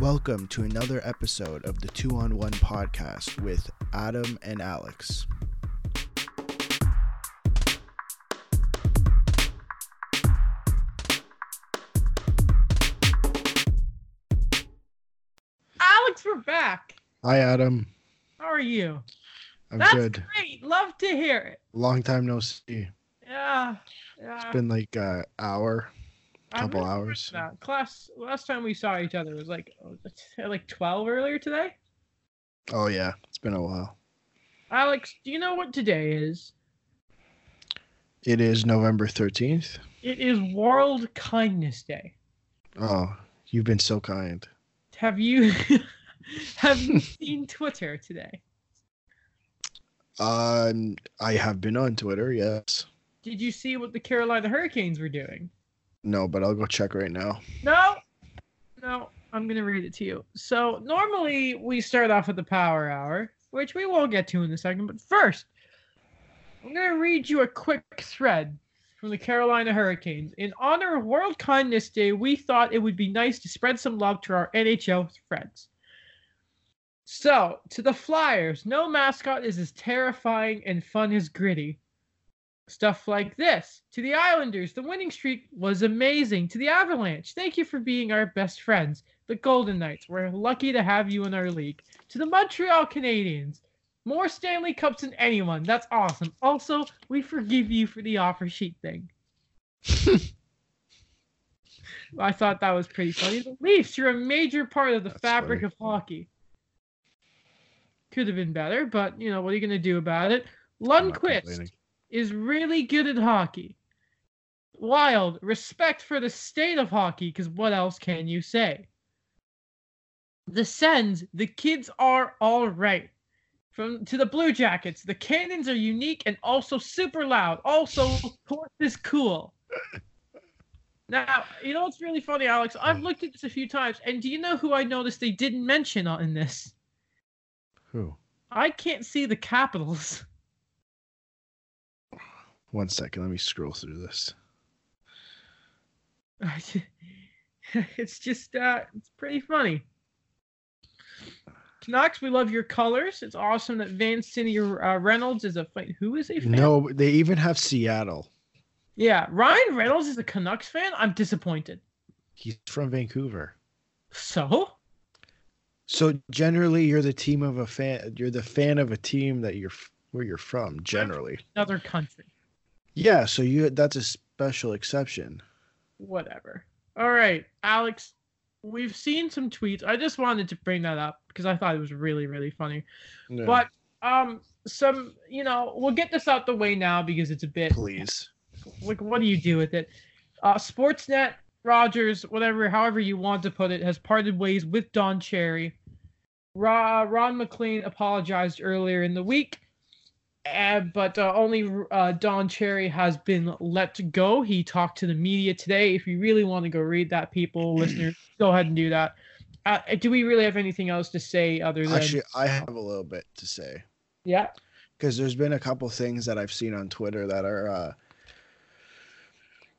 Welcome to another episode of the Two on One podcast with Adam and Alex. Alex, we're back. Hi, Adam. How are you? I'm That's good. great. Love to hear it. Long time no see. Yeah. Yeah. It's been like an hour, couple hours. Class last time we saw each other was like oh, like 12 earlier today. Oh yeah, it's been a while. Alex, do you know what today is? It is November 13th. It is World Kindness Day. Oh, you've been so kind. Have you have you seen Twitter today? Um, I have been on Twitter, yes. Did you see what the Carolina Hurricanes were doing? No, but I'll go check right now. No, no, I'm gonna read it to you. So normally we start off with the power hour, which we will get to in a second. But first, I'm gonna read you a quick thread from the Carolina Hurricanes. In honor of World Kindness Day, we thought it would be nice to spread some love to our NHL friends. So, to the Flyers, no mascot is as terrifying and fun as gritty. Stuff like this. To the Islanders, the winning streak was amazing. To the Avalanche, thank you for being our best friends. The Golden Knights, we're lucky to have you in our league. To the Montreal Canadiens, more Stanley Cups than anyone. That's awesome. Also, we forgive you for the offer sheet thing. I thought that was pretty funny. The Leafs, you're a major part of the That's fabric funny. of hockey. Could have been better, but you know what are you going to do about it? Lundqvist. Is really good at hockey. Wild, respect for the state of hockey, because what else can you say? The Sens, the kids are all right. From to the Blue Jackets, the Cannons are unique and also super loud. Also, Horse is cool. Now, you know what's really funny, Alex? I've hmm. looked at this a few times, and do you know who I noticed they didn't mention on- in this? Who? I can't see the Capitals. One second, let me scroll through this. it's just uh it's pretty funny. Canucks, we love your colors. It's awesome that Van City uh, Reynolds is a fan. Who is a fan? No, they even have Seattle. Yeah, Ryan Reynolds is a Canucks fan. I'm disappointed. He's from Vancouver. So So generally, you're the team of a fan. You're the fan of a team that you're where you're from. Generally, another country. Yeah. So you that's a special exception. Whatever. All right, Alex. We've seen some tweets. I just wanted to bring that up because I thought it was really, really funny. Yeah. But um, some you know, we'll get this out the way now because it's a bit please, like what do you do with it? Uh, Sportsnet, Rogers, whatever, however you want to put it, has parted ways with Don Cherry. Ron MacLean apologized earlier in the week, uh, but uh, only uh, Don Cherry has been let go. He talked to the media today. If you really want to go read that, people, listeners, go ahead and do that. Uh, do we really have anything else to say other than actually, I have a little bit to say yeah? because there's been a couple things that I've seen on Twitter that are uh,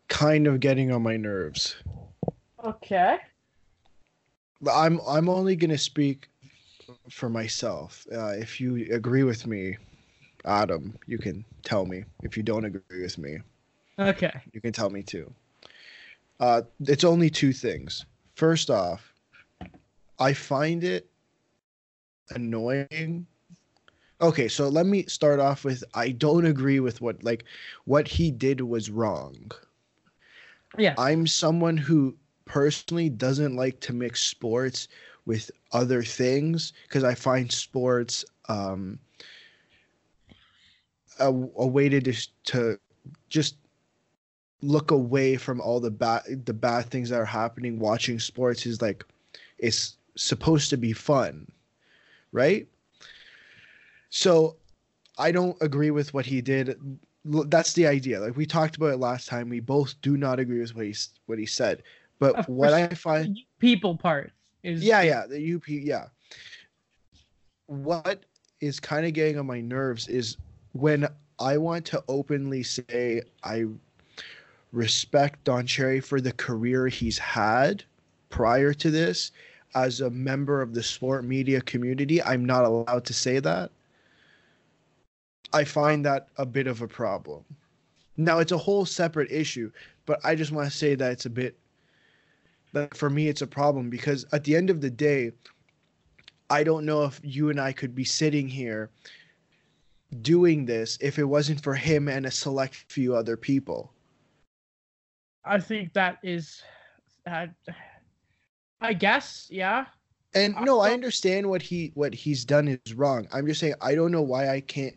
kind of getting on my nerves. Okay. I'm I'm only gonna speak for myself. Uh, if you agree with me, Adam, you can tell me. If you don't agree with me, Okay. you can tell me too. Uh, it's only two things. First off, I find it annoying. Okay, so let me start off with I don't agree with what like what he did was wrong. Yeah. I'm someone who personally doesn't like to mix sports with other things because I find sports um, a, a way to just to just look away from all the bad the bad things that are happening. Watching sports is like it's supposed to be fun, right? So I don't agree with what he did. That's the idea. Like we talked about it last time. We both do not agree with what he what he said. But Of what. I find People part is yeah, yeah, the UP, yeah. What is kind of getting on my nerves is when I want to openly say I respect Don Cherry for the career he's had prior to this. as a member of the sport media community, I'm not allowed to say that. I find that a bit of a problem. Now it's a whole separate issue, but I just want to say that it's a bit that for me it's a problem because at the end of the day, I don't know if you and I could be sitting here doing this if it wasn't for him and a select few other people. I think that is, uh, I guess, yeah. And no, I understand what he what he's done is wrong. I'm just saying I don't know why I can't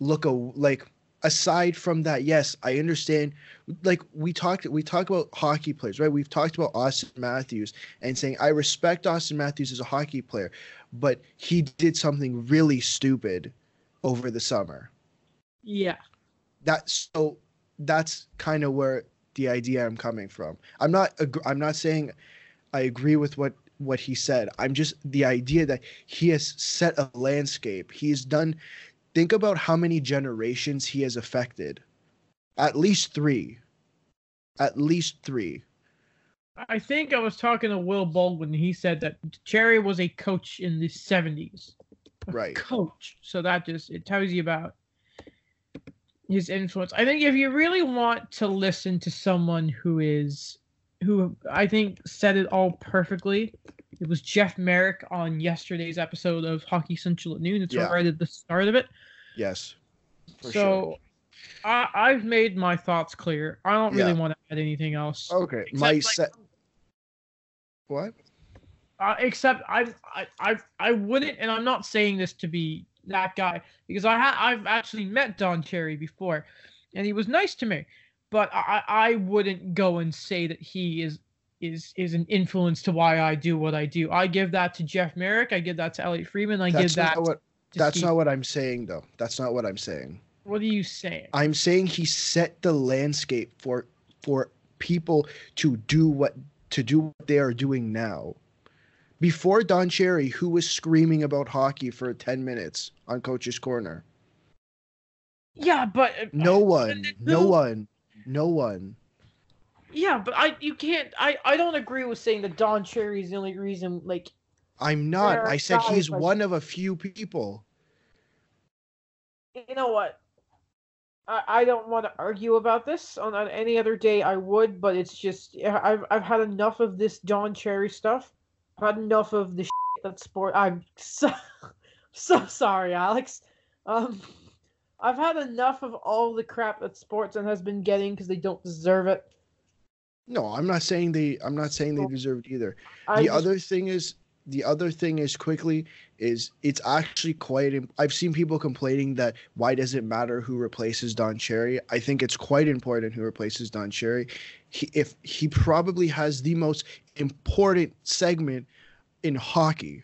look a like aside from that. Yes, I understand. Like we talked we talked about hockey players, right? We've talked about Austin Matthews and saying I respect Austin Matthews as a hockey player, but he did something really stupid over the summer. Yeah. That's so that's kind of where the idea I'm coming from. I'm not I'm not saying I agree with what what he said. I'm just the idea that he has set a landscape. He's done think about how many generations he has affected. At least 3. At least 3. I think I was talking to Will Baldwin. He said that Cherry was a coach in the 70s. A Right. Coach. So that just it tells you about his influence. I think if you really want to listen to someone who is who I think said it all perfectly, it was Jeff Marek on yesterday's episode of Hockey Central at noon. It's Yeah. right at the start of it. Yes. For so sure. I, I've made my thoughts clear. I don't really Yeah. want to add anything else. Okay. My like, set What? Uh, except I, I, I, I wouldn't, and I'm not saying this to be that guy because I ha- I've actually met Don Cherry before, and he was nice to me, but I, I wouldn't go and say that he is is is an influence to why I do what I do. I give that to Jeff Marek. I give that to Elliotte Friedman. I That's give that. what that's Steve- not what I'm saying though. That's not what I'm saying. What are you saying? I'm saying he set the landscape for for people to do what to do what they are doing now. Before Don Cherry, who was screaming about hockey for 10 minutes on Coach's Corner? yeah, but uh, No one. No one. No one. Yeah, but I you can't. I I don't agree with saying that Don Cherry is the only reason. Like I'm not. I said he's like- one of a few people. you know what? I, I don't want to argue about this. On, on any other day, I would, but it's just I've I've had enough of this Don Cherry stuff. I've had enough of the shit that sport. I'm so so sorry, Alex. Um, I've had enough of all the crap that Sportsnet has been getting because they don't deserve it. No, I'm not saying they I'm not saying they deserve it either. I the just- other thing is the other thing is quickly is it's actually quite i've seen people complaining that why does it matter who replaces don cherry i think it's quite important who replaces don cherry he, if he probably has the most important segment in hockey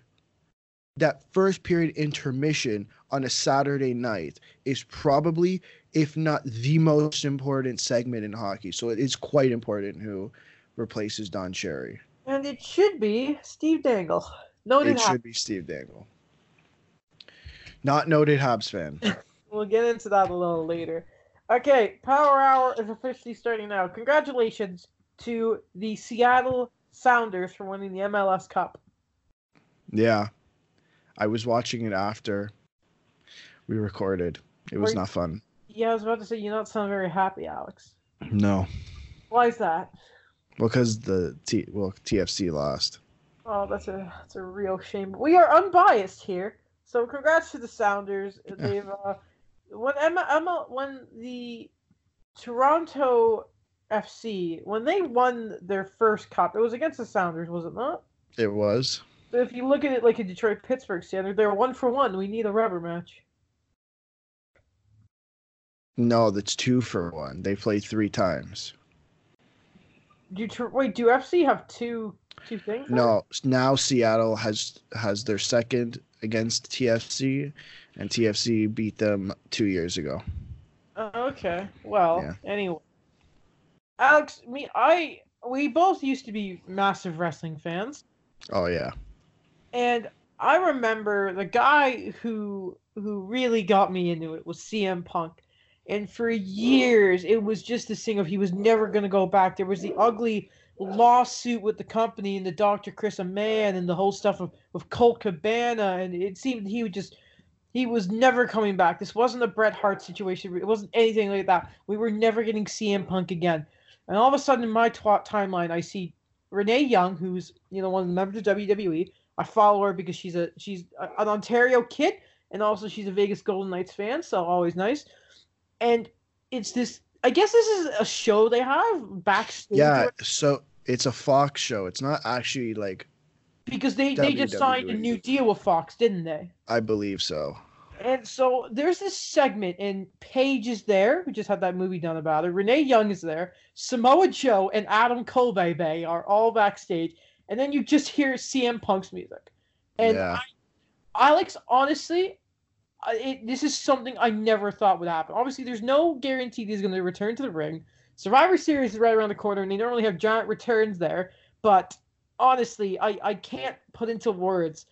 that first period intermission on a saturday night is probably if not the most important segment in hockey so it is quite important who replaces don cherry and it should be Steve Dangle. Noted it Hab- should be Steve Dangle. Not noted Habs fan. We'll get into that a little later. Okay, Power Hour is officially starting now. Congratulations to the Seattle Sounders for winning the MLS Cup. Yeah. I was watching it after we recorded. It was Were- not fun. Yeah, I was about to say you don't sound very happy, Alex. No. Why is that? Because the T well TFC lost. Oh, that's a that's a real shame. We are unbiased here, so congrats to the Sounders. They've uh, when Emma Emma when the Toronto FC when they won their first cup, it was against the Sounders, was it not? It was. If you look at it like a Detroit Pittsburgh standard, they're one for one. We need a rubber match. No, that's two for one. They played three times. Do wait? Do FC have two two things? No, now Seattle has has their second against TFC, and TFC beat them two years ago. Uh, okay. Well, Yeah. anyway, Alex, me, I, we both used to be massive wrestling fans, Oh yeah. and I remember the guy who who really got me into it was CM Punk, and for years it was just this thing of he was never gonna go back. There was the ugly lawsuit with the company and the Dr. Chris Amann and the whole stuff of, with Colt Cabana, and it seemed he would just he was never coming back. This wasn't a Bret Hart situation. It wasn't anything like that. We were never getting CM Punk again. And all of a sudden, in my t- timeline, I see Renee Young, who's you know one of the members of WWE. I follow her because she's a she's an Ontario kid, and also she's a Vegas Golden Knights fan, so always nice. And it's this. I guess this is a show they have backstage. Yeah, so it's a Fox show. It's not actually like because they they just signed a new deal with Fox, didn't they? I believe so. And so there's this segment, and Paige is there, We just had that movie done about her. Renee Young is there. Samoa Joe and Adam Cole are all backstage. And then you just hear CM Punk's music. And yeah. I, Alex, honestly, it, this is something I never thought would happen. Obviously, there's no guarantee he's going to return to the ring. Survivor Series is right around the corner, and they normally have giant returns there. But honestly, I, I can't put into words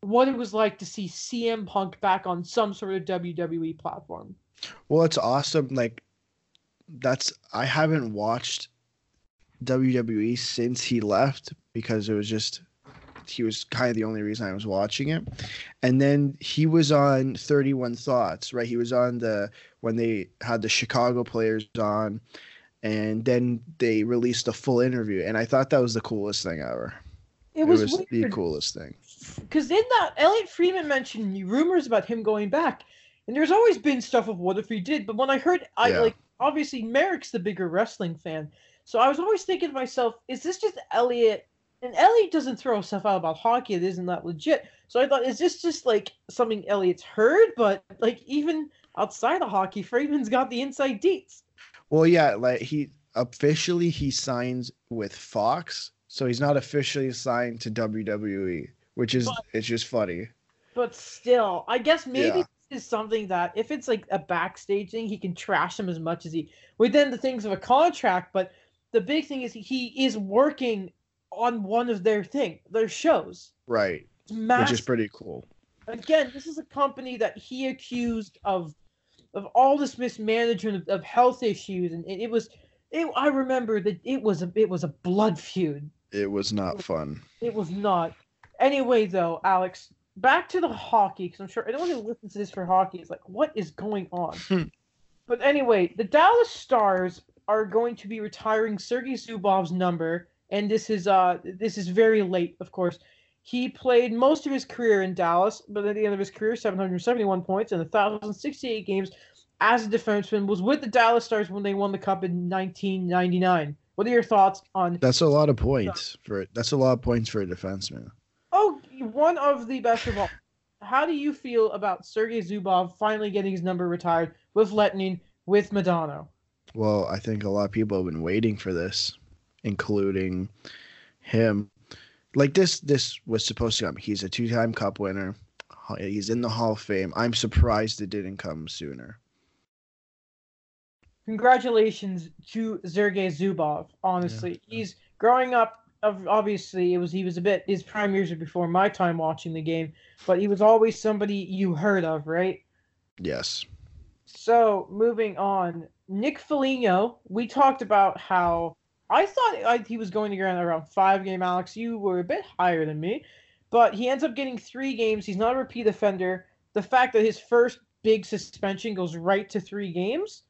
what it was like to see CM Punk back on some sort of WWE platform. Well, it's awesome. Like, that's I haven't watched WWE since he left because it was just he was kind of the only reason I was watching it. And then he was on 31 Thoughts, right? He was on the when they had the Chicago players on and then they released a full interview and I thought that was the coolest thing ever. It was, it was the coolest thing because in that Elliotte Friedman mentioned rumors about him going back, and there's always been stuff of what if he did. But when I heard, I yeah. like obviously Marek's the bigger wrestling fan, so I was always thinking to myself, is this just Elliotte? And Elliotte doesn't throw stuff out about hockey It isn't that legit. So I thought, is this just like something Elliotte's heard? But like even outside of hockey, Friedman's got the inside deets. Well, yeah, like he officially he signs with Fox, so he's not officially signed to WWE which is but, it's just funny. But still, I guess maybe yeah. this is something that if it's like a backstage thing, he can trash him as much as he within the things of a contract. But the big thing is he is working on one of their thing, their shows. Right. Which is pretty cool. Again, this is a company that he accused of of all this mismanagement of, of health issues, and it, it was. It, I remember that it was a it was a blood feud. It was not fun. It was not. Anyway, though, Alex, back to the hockey because I'm sure anyone who listens to this for hockey is like, what is going on? Hmm. but anyway, the Dallas Stars are going to be retiring Sergei Zubov's number, and this is uh this is very late, of course. He played most of his career in Dallas, but at the end of his career, 771 points in 1,068 games as a defenseman, was with the Dallas Stars when they won the Cup in 1999. What are your thoughts on? That's a lot of points for that's a lot of points for a defenseman. One of the best of all. How do you feel about Sergei Zubov finally getting his number retired with Lehtinen with Modano? Well, I think a lot of people have been waiting for this, including him. Like this, this was supposed to come. He's a two-time Cup winner. He's in the Hall of Fame. I'm surprised it didn't come sooner. Congratulations to Sergei Zubov. Honestly, yeah. he's growing up obviously it was he was a bit his prime years were before my time watching the game, but he was always somebody you heard of, right? Yes. So moving on, Nick Foligno. We talked about how I thought I, he was going to get around five game. Alex, you were a bit higher than me, but he ends up getting three games. He's not a repeat offender. The fact that his first big suspension goes right to three games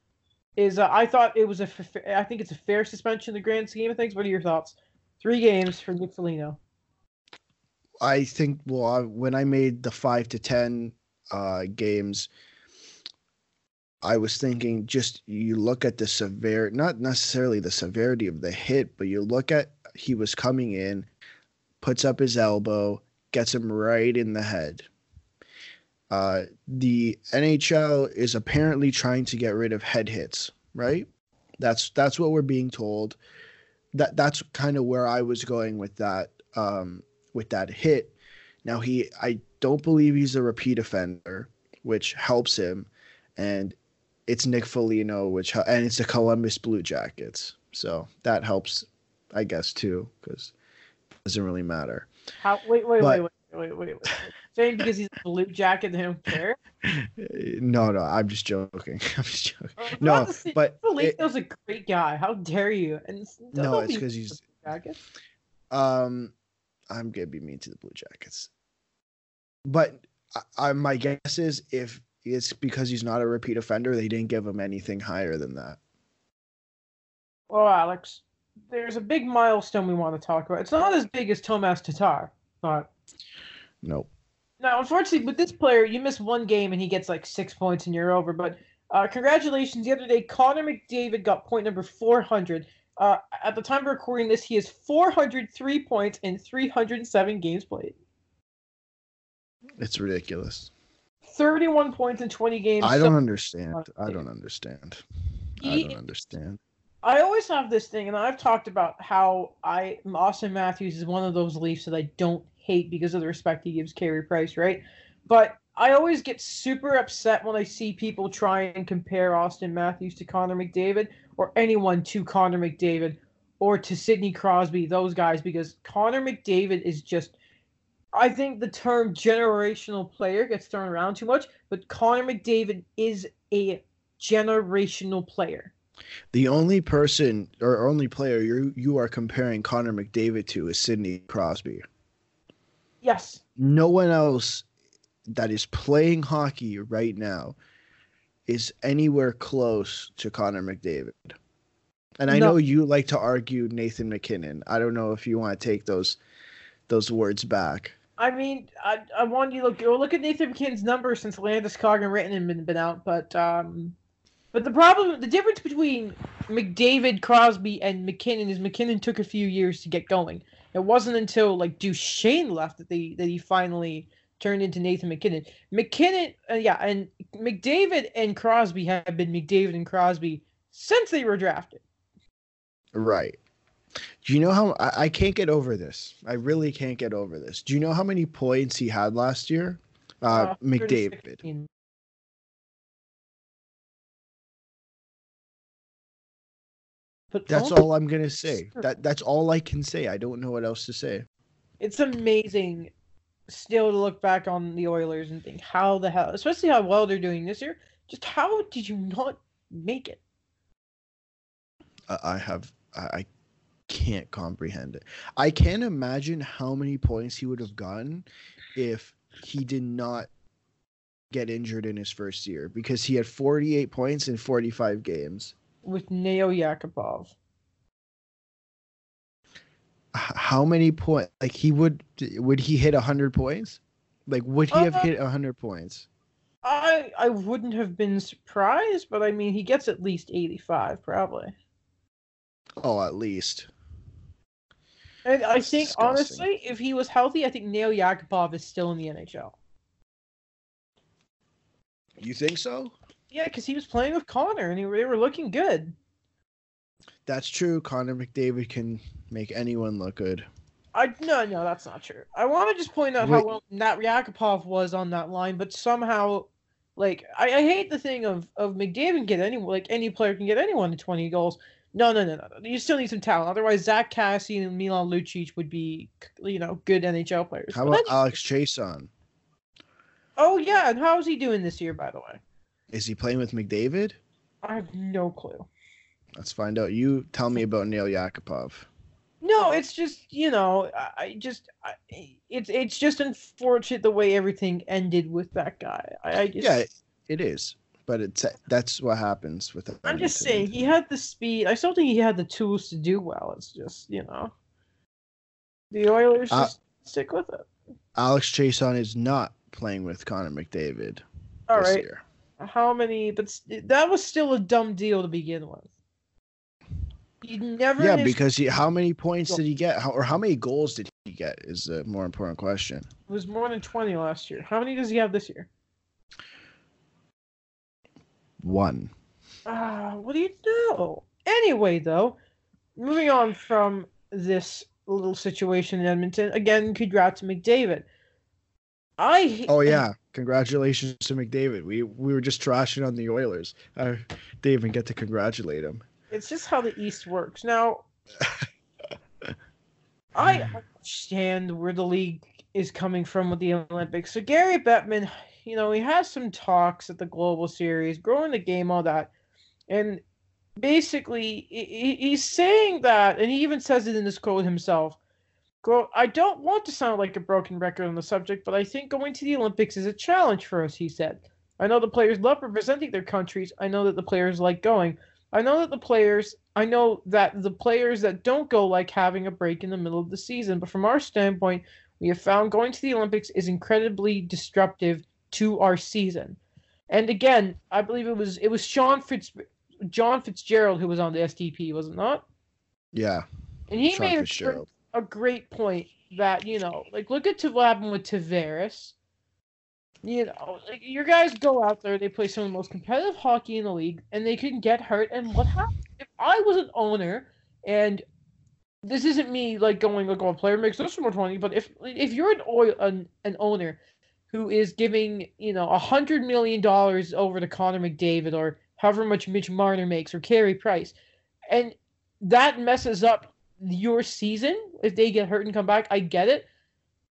is uh, I thought it was a I think it's a fair suspension in the grand scheme of things. What are your thoughts? Three games for Nick. I think well when I made the five to ten uh, games, I was thinking just you look at the severe, not necessarily the severity of the hit, but you look at he was coming in, puts up his elbow, gets him right in the head. Uh, the NHL is apparently trying to get rid of head hits, right? That's that's what we're being told that that's kind of where I was going with that um, with that hit. Now he, I don't believe he's a repeat offender, which helps him, and it's Nick Foligno, which and it's the Columbus Blue Jackets, so that helps, I guess too, because it doesn't really matter. How? Wait, wait, but, wait, wait, wait, wait, wait. Saying because he's a blue jacket, they don't care. No, no, I'm just joking. I'm just joking. No, but Foligno's it, a great guy. How dare you? And no, it's because he's Jackets. Um, I'm gonna be mean to the Blue Jackets, but I, I, my guess is if it's because he's not a repeat offender, they didn't give him anything higher than that. Well, Alex, there's a big milestone we want to talk about. It's not as big as Tomas Tatar, but Nope. now unfortunately with this player, you miss one game and he gets like six points and you're over. But uh, congratulations! The other day, Connor McDavid got point number 400. Uh, at the time of recording this, he has 403 points in 307 games played. It's ridiculous. 31 points in 20 games. I don't understand. I don't understand. I don't understand. I always have this thing, and I've talked about how I Austin Matthews is one of those Leafs that I don't hate because of the respect he gives Carey Price, right? But I always get super upset when I see people try and compare Austin Matthews to Connor McDavid or anyone to Connor McDavid or to Sidney Crosby, those guys, because Connor McDavid is just. I think the term generational player gets thrown around too much, but Connor McDavid is a generational player. The only person or only player you you are comparing Connor McDavid to is Sidney Crosby. Yes. No one else that is playing hockey right now is anywhere close to Connor McDavid. And I No. know you like to argue Nathan MacKinnon. I don't know if you want to take those those words back. I mean, I, I want you to look look at Nathan MacKinnon's numbers since Landeskog and Written been, been out, but um, but the problem, the difference between McDavid, Crosby, and MacKinnon is MacKinnon took a few years to get going. It wasn't until like Duchene left that they that he finally turned into Nathan MacKinnon. MacKinnon, uh, yeah, and McDavid and Crosby have been McDavid and Crosby since they were drafted. Right. Do you know how I, I can't get over this? I really can't get over this. Do you know how many points he had last year? Uh, McDavid. But That's all I'm gonna say. That that's all I can say. I don't know what else to say. it's amazing still to look back on the Oilers and think how the hell, especially how well they're doing this year. Just how did you not make it? I, have I can't comprehend it. I can't imagine how many points he would have gotten if he did not get injured in his first year because he had 48 points in 45 games. With Nail Yakupov. H- How many points? Like he would would he hit 100 points? Like would he have Uh, hit 100 points? I I wouldn't have been surprised, but I mean he gets at least eighty five probably. Oh, at least. And I That's think disgusting. honestly, if he was healthy, I think Nail Yakupov is still in the NHL. You think so? Yeah, because he was playing with Connor and he, they were looking good. That's true. Connor McDavid can make anyone look good. I no no that's not true. I want to just point out how well Nat Yakupov was on that line, but somehow, like I, I hate the thing of of McDavid get anyone like any player can get anyone to twenty goals. No no no no no. You still need some talent. Otherwise, Zack Kassian and Milan Lucic would be you know good NHL players. How But about Alex Chiasson? oh yeah, and how is he doing this year? By the way, Is he playing with McDavid? I have no clue. Let's find out. You tell me about Nail Yakupov. No, it's just you know, I, just I, it's it's just unfortunate the way everything ended with that guy. I, I just Yeah, it is. But it's that's what happens with. I'm just saying he had the speed. I still think he had the tools to do well. It's just you know, the Oilers Uh, just stick with it. Alex Chiasson is not playing with Connor McDavid All this right, year. How many? But that was still a dumb deal to begin with. He never. Yeah, because he, how many points did he get, how, or how many goals did he get? Is the more important question. it was more than twenty last year. How many does he have this year? One. Ah, what do you know? Anyway, though, moving on from this little situation in Edmonton, again, congrats to McDavid. I Oh yeah, congratulations to McDavid. We we were just trashing on the Oilers. Uh, I didn't even get to congratulate him. It's just how the East works. Now, I understand where the league is coming from with the Olympics. So Gary Bettman, you know, he has some talks at the Global Series, growing the game, all that, and basically he, he's saying that, and he even says it in this quote himself. Quote, I don't want to sound like a broken record on the subject, but I think going to the Olympics is a challenge for us, he said. I know the players love representing their countries. I know that the players like going. I know that the players I know that the players that don't go like having a break in the middle of the season, but from our standpoint, we have found going to the Olympics is incredibly disruptive to our season. And again, I believe it was it was Sean Fitz John Fitzgerald who was on the SDP, was it not? Yeah. And he Sean made a, Fitzgerald. A great point that, you know, like look at what happened with Tavares. You know, like your guys go out there, they play some of the most competitive hockey in the league, and they can get hurt. And what happens? If I was an owner, and this isn't me like going like, "Oh, a player makes this much money," but if if you're an oil an, an owner who is giving you know a hundred million dollars over to Connor McDavid or however much Mitch Marner makes or Carey Price, and that messes up your season if they get hurt and come back. I get it.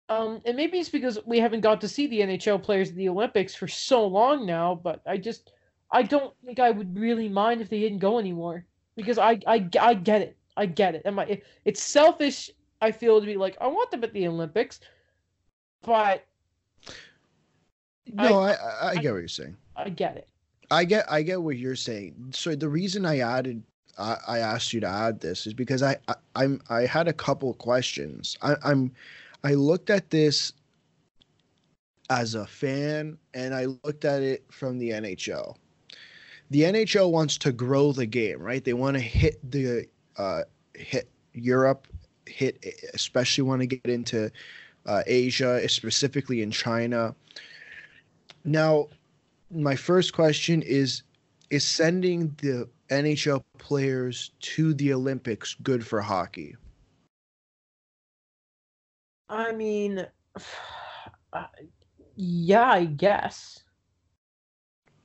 Um, and maybe it's because we haven't got to see the NHL players at the Olympics for so long now, but I just I don't think I would really mind if they didn't go anymore because I I, I get it. I get it. Am I, it, it's selfish, I feel, to be like, I want them at the Olympics, but No, I, I, I get what you're saying. I get it. I get I get what you're saying. So the reason I added I, asked you to add this is because I, I I'm I had a couple questions. I, I'm I looked at this as a fan and I looked at it from the NHL. The NHL wants to grow the game, right? They want to hit the uh, hit Europe, hit especially want to get into uh, Asia, specifically in China. Now, my first question is: Is sending the NHL players to the Olympics good for hockey? I mean, uh, yeah, I guess.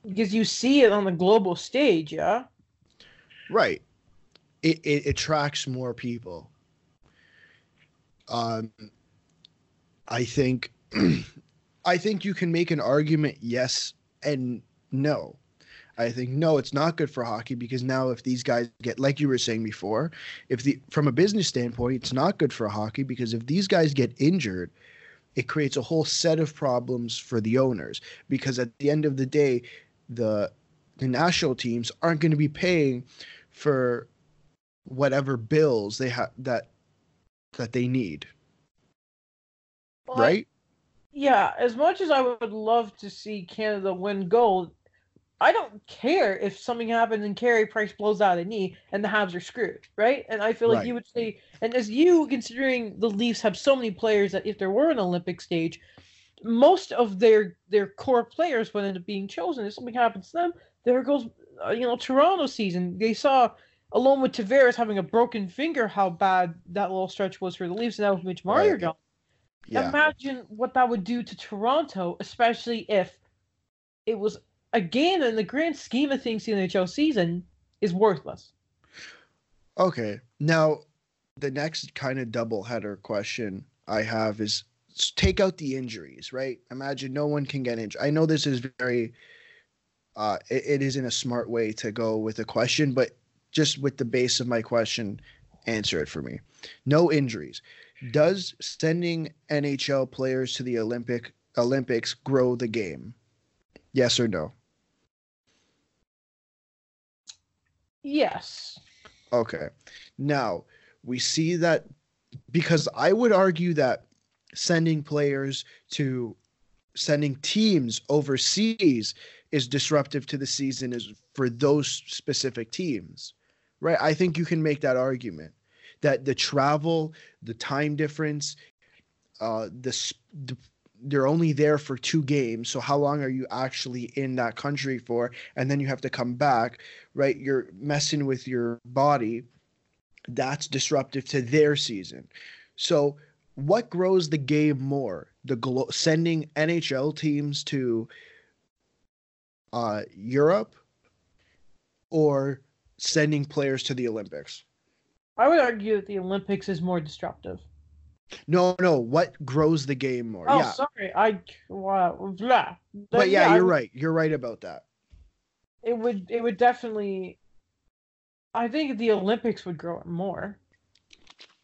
Because you see it on the global stage, yeah? Right. It, it attracts more people. Um, I think, I think you can make an argument yes and no. I think no, it's not good for hockey because now if these guys get like you were saying before, if the from a business standpoint, it's not good for hockey because if these guys get injured, it creates a whole set of problems for the owners because at the end of the day, the the national teams aren't going to be paying for whatever bills they have that that they need. Well, right? Yeah, as much as I would love to see Canada win gold, I don't care if something happens and Carey Price blows out a knee and the Habs are screwed, right? And I feel like Right. you would say, and as you considering the Leafs have so many players that if there were an Olympic stage, most of their their core players would end up being chosen. If something happens to them, there goes uh, you know Toronto season. They saw along with Tavares having a broken finger how bad that little stretch was for the Leafs, and now with Mitch Marner Right. gone. Yeah. Imagine what that would do to Toronto, especially if it was again in the grand scheme of things, the NHL season is worthless. Okay. Now, the next kind of double header question I have is take out the injuries, right? Imagine no one can get injured. I know this is very, uh, it, it isn't a smart way to go with a question, but just with the base of my question, answer it for me. No injuries. Does sending NHL players to the Olympic Olympics grow the game? Yes or no? Yes. Okay. Now, we see that because I would argue that sending players to sending teams overseas is disruptive to the season is for those specific teams. Right? I think you can make that argument that the travel, the time difference, uh the, the they're only there for two games. So how long are you actually in that country for? And then you have to come back right? You're messing with your body. That's disruptive to their season. So, what grows the game more? The glo- sending NHL teams to uh, Europe or sending players to the Olympics? I would argue that the Olympics is more disruptive. No, no. What grows the game more? Oh, yeah, sorry. I wow, blah. but yeah, I you're right. You're right about that. It would it would definitely I think the Olympics would grow it more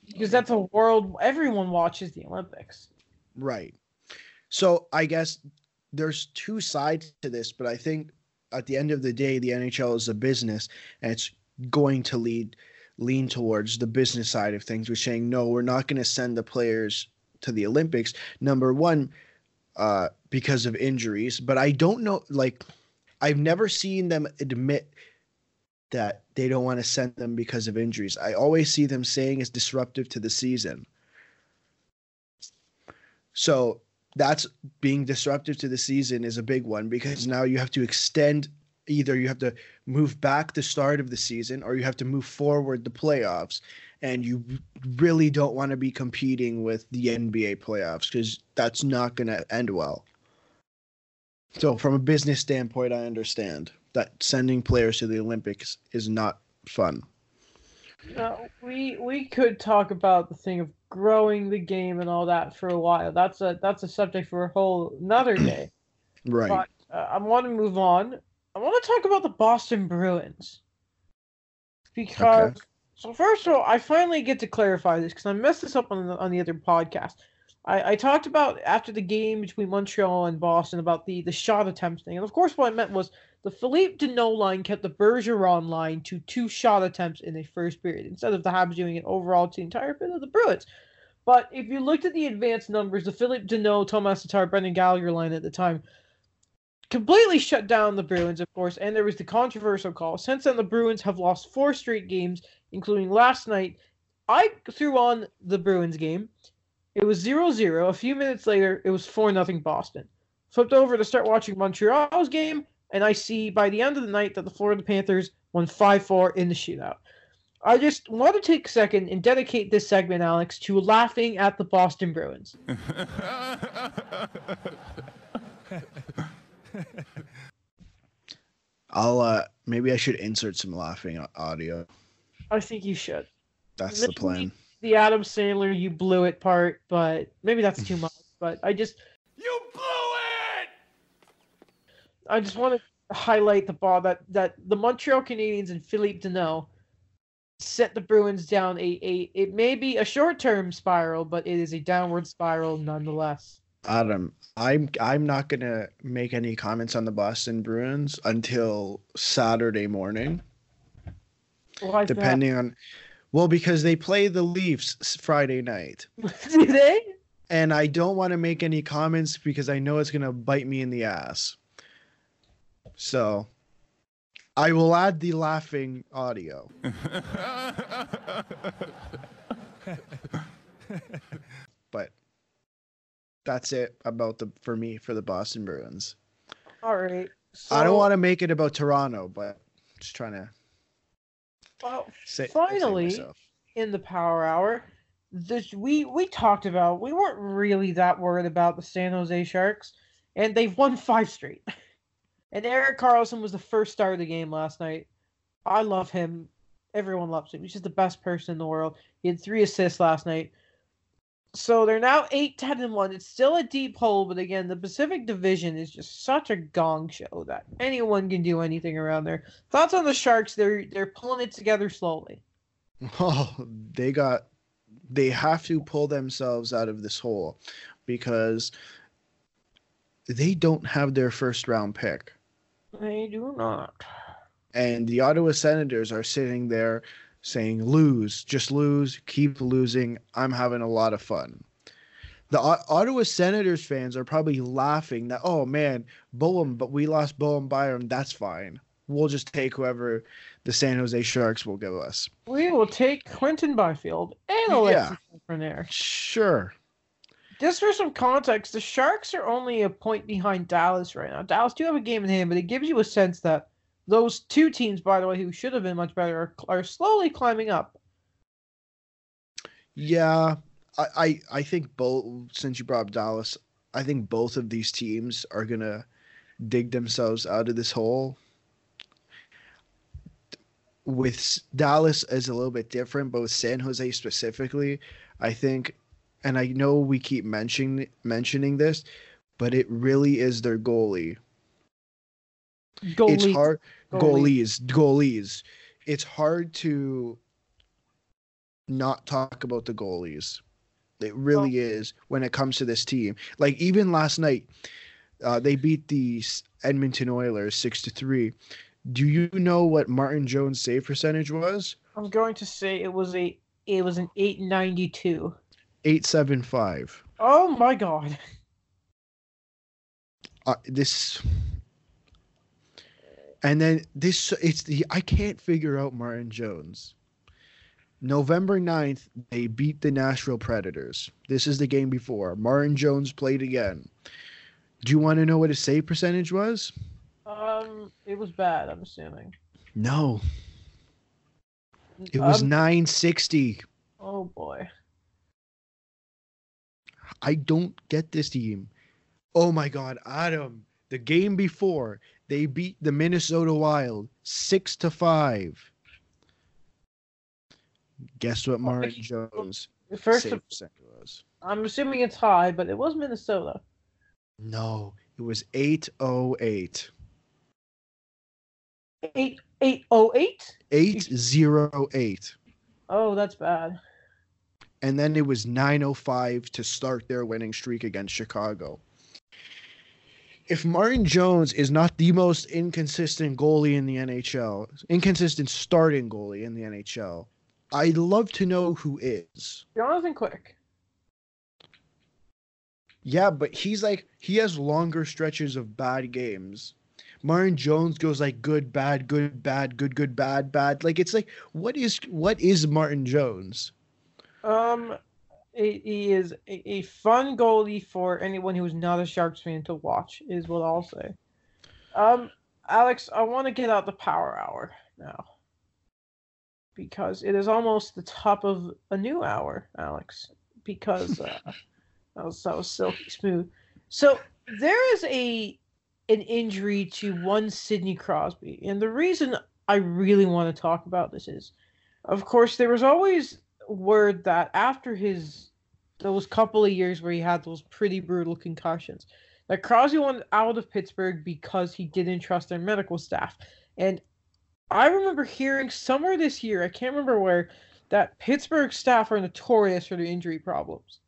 because that's a world everyone watches the Olympics. Right. So I guess there's two sides to this, but I think at the end of the day, the NHL is a business, and it's going to lead lean towards the business side of things. We're saying no, we're not going to send the players to the Olympics. Number one, uh, because of injuries, but I don't know. Like, I've never seen them admit that they don't want to send them because of injuries. I always see them saying it's disruptive to the season. So that's being disruptive to the season is a big one because now you have to extend either you have to move back the start of the season or you have to move forward the playoffs and you really don't want to be competing with the NBA playoffs because that's not going to end well. So from a business standpoint I understand that sending players to the Olympics is not fun. No, we we could talk about the thing of growing the game and all that for a while. That's a that's a subject for a whole another day. right. But uh, I want to move on. I want to talk about the Boston Bruins because okay. so first of all, I finally get to clarify this because I messed this up on the on the other podcast. I, I talked about after the game between Montreal and Boston about the the shot attempts thing, and of course, what I meant was the Philippe Danault line kept the Bergeron line to two shot attempts in the first period instead of the Habs doing it overall to the entire bit of the Bruins. But if you looked at the advanced numbers, the Philippe Danault, Tomas Tatar, Brendan Gallagher line at the time completely shut down the Bruins, of course, and there was the controversial call. Since then, the Bruins have lost four straight games, including last night. I threw on the Bruins game. It was 0 0. A few minutes later, it was 4 0 Boston. Flipped over to start watching Montreal's game and I see by the end of the night that the Florida Panthers won 5 4 in the shootout. I just want to take a second and dedicate this segment, Alex, to laughing at the Boston Bruins. I'll uh maybe I should insert some laughing audio. I think you should. That's maybe the plan. The Adam Sandler you blew it part, but maybe that's too much. But I just You blew it. I just want to highlight the ball that that the Montreal Canadiens and Philippe Danault set the Bruins down a, a it may be a short term spiral, but it is a downward spiral nonetheless. Adam, I'm I'm not gonna make any comments on the Boston Bruins until Saturday morning. Why depending that? on well, because they play the Leafs Friday night. Do they? And I don't want to make any comments because I know it's gonna bite me in the ass. So I will add the laughing audio. but that's it about the for me for the Boston Bruins. All right. So, I don't want to make it about Toronto, but just trying to. Well, say, finally, say in the Power Hour, this we we talked about we weren't really that worried about the San Jose Sharks, and they've won five straight. And Erik Karlsson was the first star of the game last night. I love him. Everyone loves him. He's just the best person in the world. He had three assists last night. So they're now 8 10 and 1. It's still a deep hole, but again, the Pacific Division is just such a gong show that anyone can do anything around there. Thoughts on the Sharks? They're they're pulling it together slowly. Oh, they got they have to pull themselves out of this hole because they don't have their first round pick. They do not. And the Ottawa Senators are sitting there saying, lose, just lose, keep losing. I'm having a lot of fun. The o- Ottawa Senators fans are probably laughing that, oh man, Bowen, but we lost Bowen Byram. That's fine. We'll just take whoever the San Jose Sharks will give us. We will take Quinton Byfield and Alexis yeah. there. Sure. Just for some context, the Sharks are only a point behind Dallas right now. Dallas do have a game in hand, but it gives you a sense that those two teams, by the way, who should have been much better, are, are slowly climbing up. Yeah, I, I, I think both. Since you brought up Dallas, I think both of these teams are gonna dig themselves out of this hole. With Dallas is a little bit different, but with San Jose specifically, I think and I know we keep mentioning mentioning this, but it really is their goalie. Goalie. It's hard goalies, goalies. it's hard to not talk about the goalies. It really is when it comes to this team. Like even last night, uh, they beat the Edmonton Oilers six to three. Do you know what Martin Jones' save percentage was? I'm going to say it was a it was an 892. Eight seven five. Oh my god. Uh, this, and then this. It's the I can't figure out Martin Jones. November 9th, they beat the Nashville Predators. This is the game before. Martin Jones played again. Do you want to know what his save percentage was? Um it was bad, I'm assuming. No, it was Um, 960. Oh boy. I don't get this team. Oh my God, Adam! The game before they beat the Minnesota Wild six to five. Guess what Martin Jones' First save percentage was? I'm assuming it's high, but it was Minnesota. No, it was 808. Eight eight oh eight? 808. Oh, that's bad. And then it was 905 to start their winning streak against Chicago. If Martin Jones is not the most inconsistent goalie in the NHL, inconsistent starting goalie in the NHL, I'd love to know who is. Jonathan Quick. Yeah, but he's like he has longer stretches of bad games. Martin Jones goes like good, bad, good, bad, good, good, bad, bad. Like it's like what is what is Martin Jones? Um, he he is a, fun goalie for anyone who is not a Sharks fan to watch. Is what I'll say. Um, Alex, I want to get out the Power Hour now because it is almost the top of a new hour, Alex. Because uh, that was that was silky smooth. So there is a an injury to one Sidney Crosby, and the reason I really want to talk about this is, of course, there was always word that after his those couple of years where he had those pretty brutal concussions, that Crosby went out of Pittsburgh because he didn't trust their medical staff. And I remember hearing somewhere this year, I can't remember where, that Pittsburgh staff are notorious for their injury problems.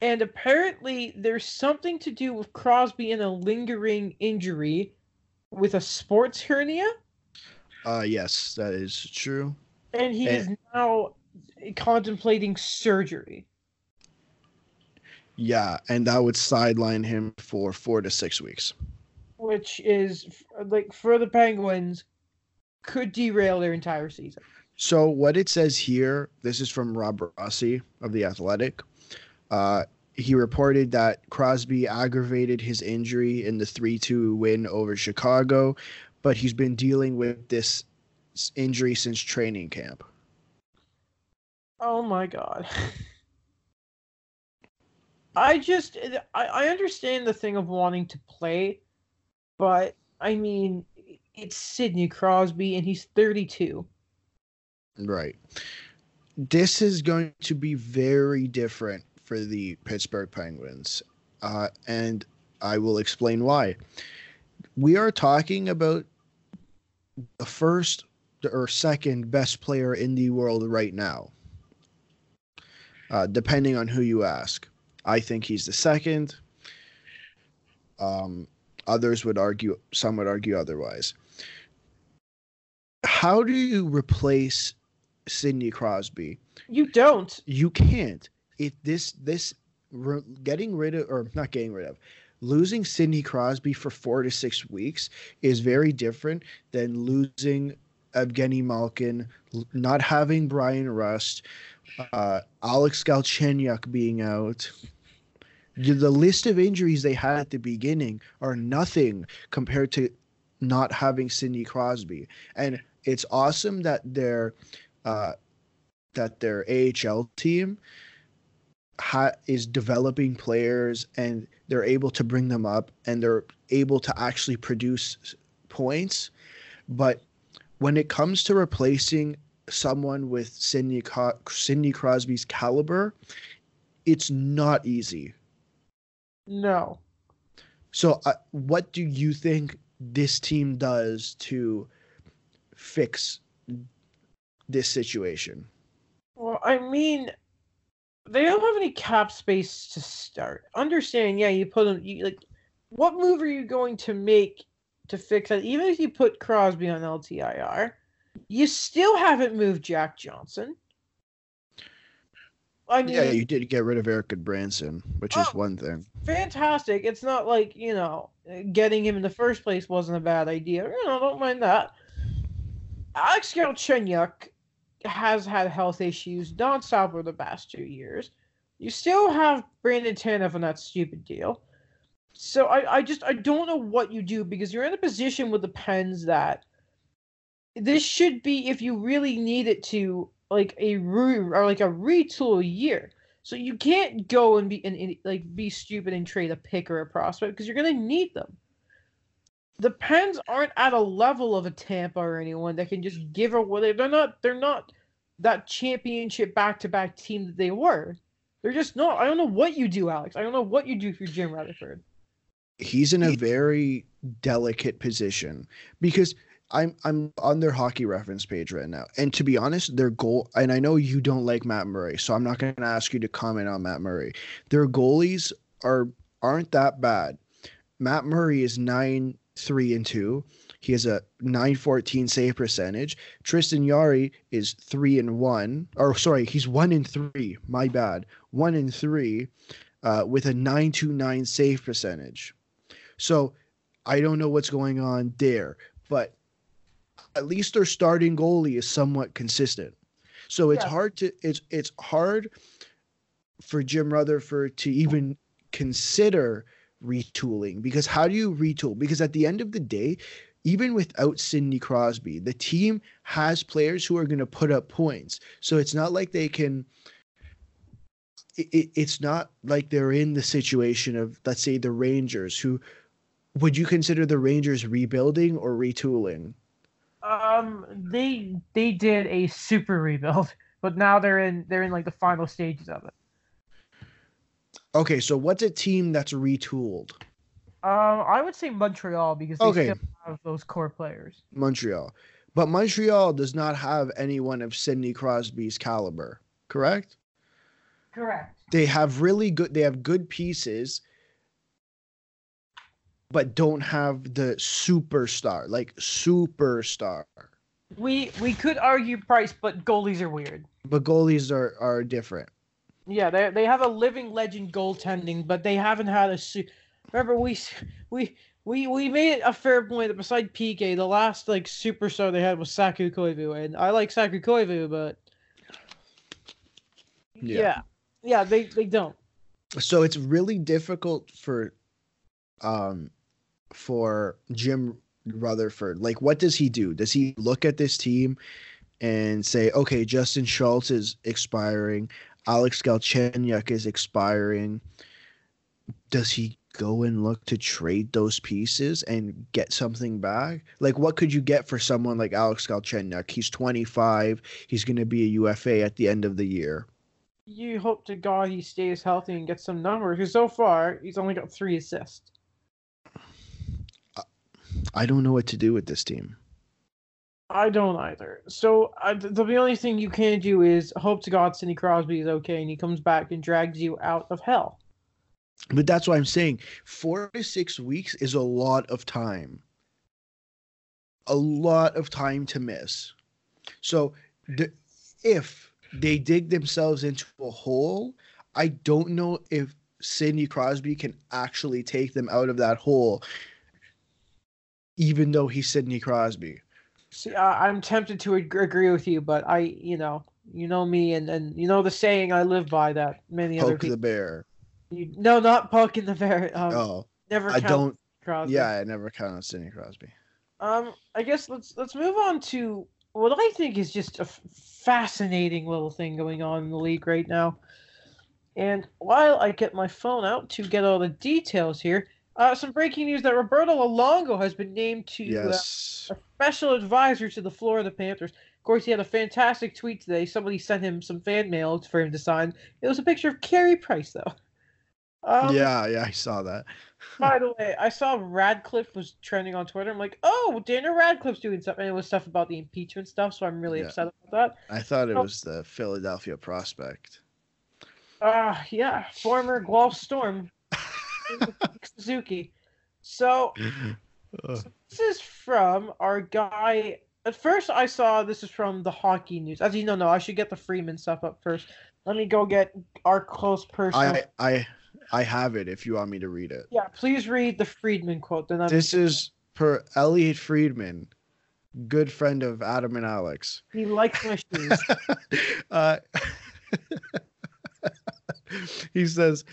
And apparently there's something to do with Crosby and a lingering injury with a sports hernia. Uh yes, that is true. And he is now contemplating surgery. Yeah, and that would sideline him for 4 to 6 weeks. which is like for the Penguins could derail their entire season. So what it says here, this is from Rob Rossi of the Athletic. Uh, he reported that Crosby aggravated his injury in the 3-2 win over Chicago, but he's been dealing with this injury since training camp. Oh my god. I just I, I understand the thing of wanting to play, but I mean it's Sidney Crosby and he's 32. Right. This is going to be very different for the Pittsburgh Penguins, uh, and I will explain why. We are talking about the first or second best player in the world right now, uh, depending on who you ask. I think he's the second. Um, others would argue, some would argue otherwise. How do you replace Sidney Crosby? You don't. You can't. It this this re- getting rid of or not getting rid of losing Sidney Crosby for four to six weeks is very different than losing Evgeny Malkin, not having Bryan Rust, uh, Alex Galchenyuk being out. The list of injuries they had at the beginning are nothing compared to not having Sidney Crosby, and it's awesome that their uh, that their AHL team ha- is developing players and they're able to bring them up and they're able to actually produce points. But when it comes to replacing someone with Sidney, Co- Sidney Crosby's caliber, it's not easy. No. So, uh, what do you think this team does to fix this situation? Well, I mean, they don't have any cap space to start. Understand? Yeah, you put them. You, like, what move are you going to make to fix that? Even if you put Crosby on LTIR, you still haven't moved Jack Johnson. I mean, yeah, you did get rid of Erik Gudbranson, which is Oh. one thing. fantastic. It's not like you know getting him in the first place wasn't a bad idea. You know, don't mind that. Alex Galchenyuk has had health issues nonstop over the past two years. You still have Brandon Tanev on that stupid deal. So I, I just I don't know what you do because you're in a position with the Pens that this should be if you really need it to like a re, or like a retool year. So you can't go and be and, and, like be stupid and trade a pick or a prospect because you're gonna need them. The Pens aren't at a level of a Tampa or anyone that can just give away. They're not. They're not that championship back-to-back team that they were. They're just not. I don't know what you do, Alex. I don't know what you do for Jim Rutherford. He's in a very delicate position because I'm I'm on their hockey reference page right now. And to be honest, their goal and I know you don't like Matt Murray, so I'm not going to ask you to comment on Matt Murray. Their goalies are aren't that bad. Matt Murray is 9 3 and 2. He has a 914 save percentage. Tristan Jarry is 3 and 1. Or sorry, he's 1 and 3. My bad. 1 and 3 uh, with a 929 save percentage. So I don't know what's going on there, but at least their starting goalie is somewhat consistent. So it's Yeah. hard to it's it's hard for Jim Rutherford to even consider retooling because how do you retool? Because at the end of the day, even without Sidney Crosby, the team has players who are going to put up points. So it's not like they can it, it, it's not like they're in the situation of let's say the Rangers who would you consider the Rangers rebuilding or retooling? Um, they they did a super rebuild, but now they're in they're in like the final stages of it. Okay, so what's a team that's retooled? Um, I would say Montreal because they Okay. still have those core players. Montreal. But Montreal does not have anyone of Sidney Crosby's caliber, correct? Correct. They have really good they have good pieces but don't have the superstar, like superstar. We we could argue price, but goalies are weird. But goalies are are different. Yeah, they they have a living legend goaltending, but they haven't had a. Su- Remember, we we we we made a fair point that beside PK, the last like superstar they had was Saku Koivu, and I like Saku Koivu, but Yeah. yeah, yeah, they they don't. so it's really difficult for um for Jim Rutherford. Like what does he do? Does he look at this team and say, "Okay, Justin Schultz is expiring, Alex Galchenyuk is expiring." Does he go and look to trade those pieces and get something back? Like what could you get for someone like Alex Galchenyuk? He's 25, he's going to be a UFA at the end of the year. You hope to God he stays healthy and gets some numbers. Because so far he's only got three assists. I don't know what to do with this team. I don't either. So uh, th- the only thing you can do is hope to God Sidney Crosby is okay and he comes back and drags you out of hell. But that's why I'm saying four to six weeks is a lot of time. A lot of time to miss. So the, if they dig themselves into a hole, I don't know if Sidney Crosby can actually take them out of that hole, even though he's Sidney Crosby. See, I I'm tempted to ag- agree with you, but I, you know, you know me, and and you know the saying I live by that many other Poke people. the bear. You, no, not poking the bear. Um, Oh, never. I don't. Crosby. Yeah, I never count on Sidney Crosby. Um, I guess let's let's move on to what I think is just a f- fascinating little thing going on in the league right now. And while I get my phone out to get all the details here, uh, some breaking news that Roberto Luongo has been named to uh, a special advisor to the Florida Panthers. Of course, he had a fantastic tweet today. Somebody sent him some fan mail for him to sign. It was a picture of Carey Price, though. Um, yeah, yeah, I saw that. By the way, I saw Radcliffe was trending on Twitter. I'm like, oh, Daniel Radcliffe's doing something. And it was stuff about the impeachment stuff, so I'm really Yeah. upset about that. I thought it Oh. was the Philadelphia prospect. Uh yeah, former Guelph Storm Suzuki. So Ugh. this is from our guy. At first, I saw this is from the hockey news. As you know, no, I should get the Friedman stuff up first. Let me go get our close person. I I I have it if you want me to read it. Yeah, please read the Friedman quote. Then I'm, This is per Elliotte Friedman, good friend of Adam and Alex. he likes my shoes. uh, he says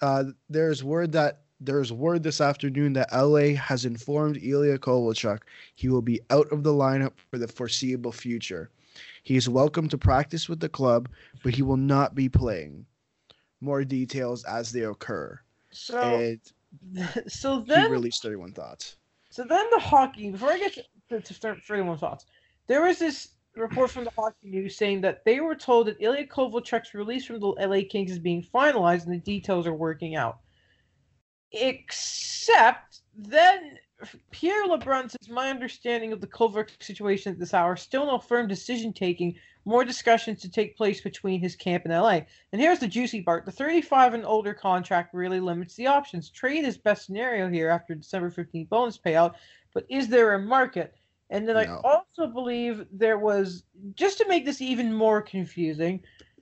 uh, there's word that there's word this afternoon that LA has informed Ilya Kovalchuk he will be out of the lineup for the foreseeable future. He is welcome to practice with the club, but he will not be playing. More details as they occur. So, and so he then released 31 thoughts. So then the hockey. Before I get to, to start thirty-one thoughts, there was this report from the hockey news saying that they were told that Ilya Kovalchuk's release from the LA Kings is being finalized and the details are working out. Except then Pierre LeBrun says, "My understanding of the Kovalchuk situation at this hour still no firm decision taking." More discussions to take place between his camp and LA. And here's the juicy part. The 35 and older contract really limits the options. Trade is best scenario here after December 15th bonus payout, but is there a market? And then I also believe there was just to make this even more confusing,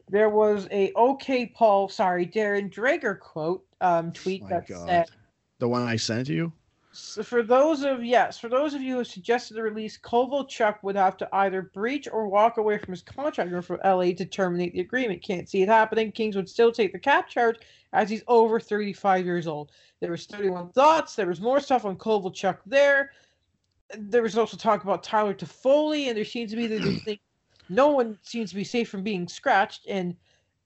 there was a OK Paul, sorry, Darren Dreger quote um tweet that God. said The one I sent you? so for those of yes, for those of you who suggested the release, Kovalchuk would have to either breach or walk away from his contract or for LA to terminate the agreement. Can't see it happening. Kings would still take the cap charge as he's over 35 years old. There was 31 thoughts. There was more stuff on Kovalchuk there. There was also talk about Tyler Toffoli, and there seems to be the the thing. No one seems to be safe from being scratched, and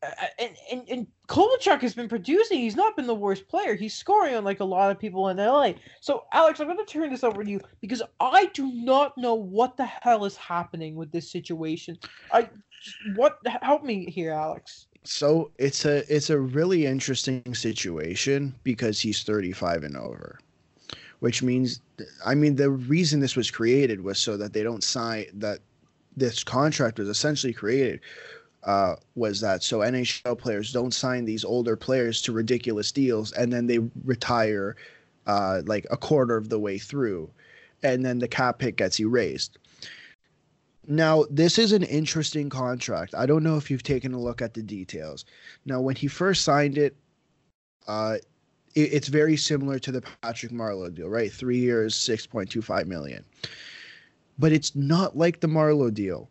uh, and and and Kovalchuk has been producing. He's not been the worst player. He's scoring on like a lot of people in LA. So, Alex, I'm going to turn this over to you because I do not know what the hell is happening with this situation. I what help me here, Alex. So it's a it's a really interesting situation because he's 35 and over. Which means I mean the reason this was created was so that they don't sign that this contract was essentially created uh, was that so NHL players don't sign these older players to ridiculous deals and then they retire uh, like a quarter of the way through and then the cap hit gets erased. Now, this is an interesting contract. I don't know if you've taken a look at the details. Now, when he first signed it, uh, it, it's very similar to the Patrick Marleau deal, right? Three years, six point two five million. But it's not like the Marleau deal.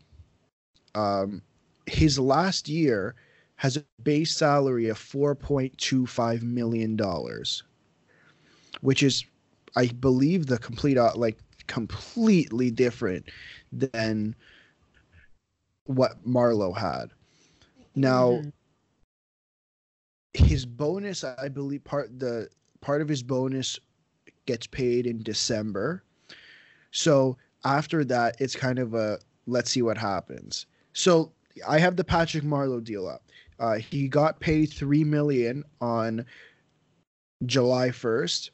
Um, his last year has a base salary of four point two five million dollars, which is, I believe, the complete uh, like completely different than what Marleau had. Now, Mhm. His bonus, I believe, part the part of his bonus gets paid in December. So after that, it's kind of a let's see what happens. So I have the Patrick Marleau deal up. Uh, he got paid three million on July first,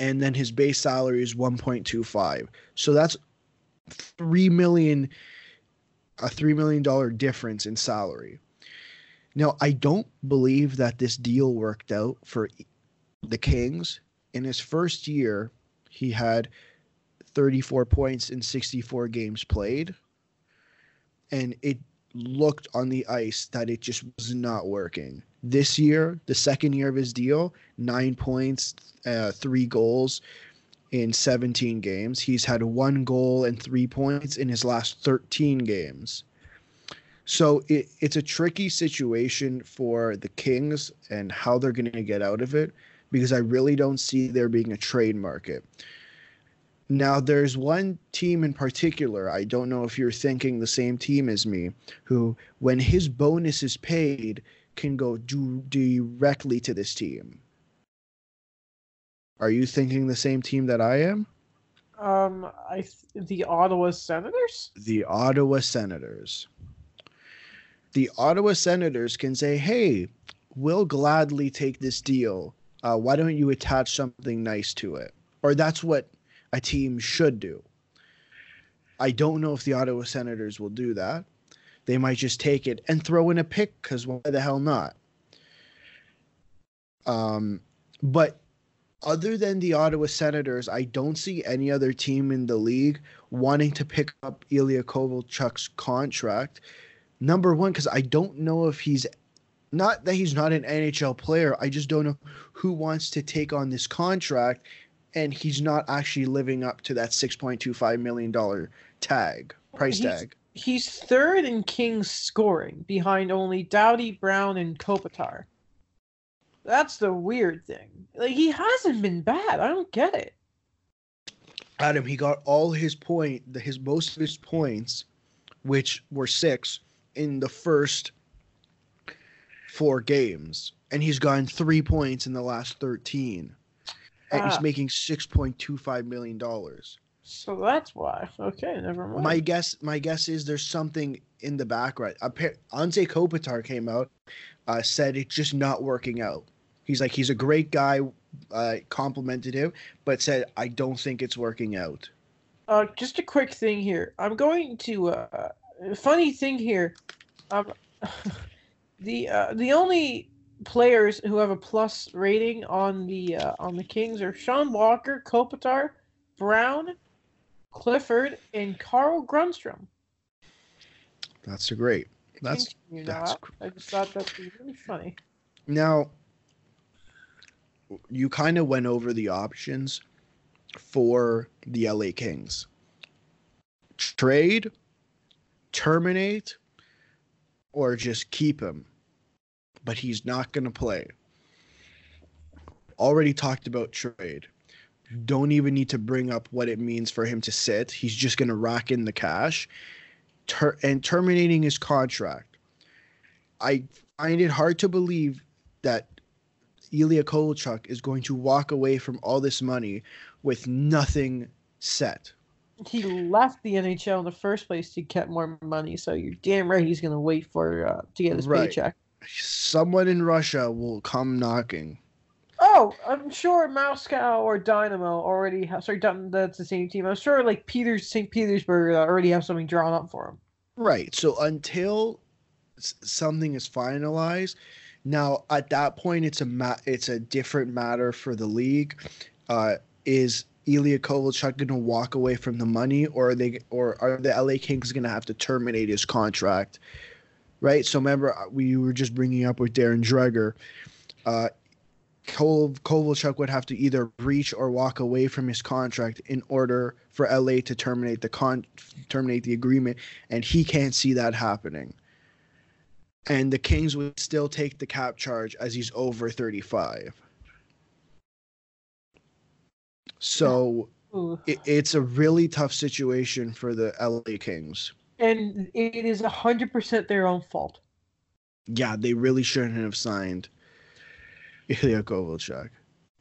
and then his base salary is one point two five. So that's three million, a three million dollar difference in salary. Now, I don't believe that this deal worked out for the Kings. In his first year, he had 34 points in 64 games played. And it looked on the ice that it just was not working. This year, the second year of his deal, nine points, uh, three goals in 17 games. He's had one goal and three points in his last 13 games. So it, it's a tricky situation for the Kings and how they're going to get out of it because I really don't see there being a trade market. Now, there's one team in particular, I don't know if you're thinking the same team as me, who, when his bonus is paid, can go do, directly to this team. Are you thinking the same team that I am? Um, I th- the Ottawa Senators. the Ottawa Senators. The Ottawa Senators can say, hey, we'll gladly take this deal. Uh, why don't you attach something nice to it? Or that's what a team should do. I don't know if the Ottawa Senators will do that. They might just take it and throw in a pick because why the hell not? Um, but other than the Ottawa Senators, I don't see any other team in the league wanting to pick up Ilya Kovalchuk's contract. Number one, because I don't know if he's not that he's not an NHL player. I just don't know who wants to take on this contract, and he's not actually living up to that six point two five million dollar tag price He's- tag. He's third in Kings scoring, behind only Doughty, Brown, and Kopitar. That's the weird thing. Like he hasn't been bad. I don't get it. Adam, he got all his point, the, his most of his points, which were six, in the first four games, and he's gotten three points in the last thirteen, and Ah. he's making six point two five million dollars. So that's why. Okay, never mind. My guess, my guess is there's something in the background. Appa- Anze Kopitar came out, uh, said it's just not working out. He's like he's a great guy, uh, complimented him, but said I don't think it's working out. Uh, just a quick thing here. I'm going to. Uh, funny thing here. Um, the uh, the only players who have a plus rating on the uh, on the Kings are Sean Walker, Kopitar, Brown, Clifford, and Carl Grunstrom. That's a great. That's that's. I just thought that was really funny. Now, you kind of went over the options for the LA Kings trade, terminate, or just keep him. But he's not going to play. Already talked about trade. Don't even need to bring up what it means for him to sit. He's just going to rack in the cash ter- and terminating his contract. I find it hard to believe that Ilya Kovalchuk is going to walk away from all this money with nothing set. He left the NHL in the first place to get more money, so you're damn right he's gonna wait for uh, to get his Right. paycheck. Someone in Russia will come knocking. Oh, I'm sure Moscow or Dynamo already have. Sorry, Dun- that's the same team. I'm sure like Peters, St. Petersburg uh, already have something drawn up for him. Right. So until something is finalized, now at that point it's a ma- it's a different matter for the league. Uh, is Ilya Kovalchuk going to walk away from the money, or are they, or are the LA Kings going to have to terminate his contract? Right. So remember, uh, we were just bringing up with Darren Dreger. Uh, Kov- Kovalchuk would have to either breach or walk away from his contract in order for LA to terminate the con terminate the agreement, and he can't see that happening. And the Kings would still take the cap charge as he's over 35. So it, it's a really tough situation for the LA Kings. And it is hundred percent their own fault. Yeah, they really shouldn't have signed Ilya Kovalchuk.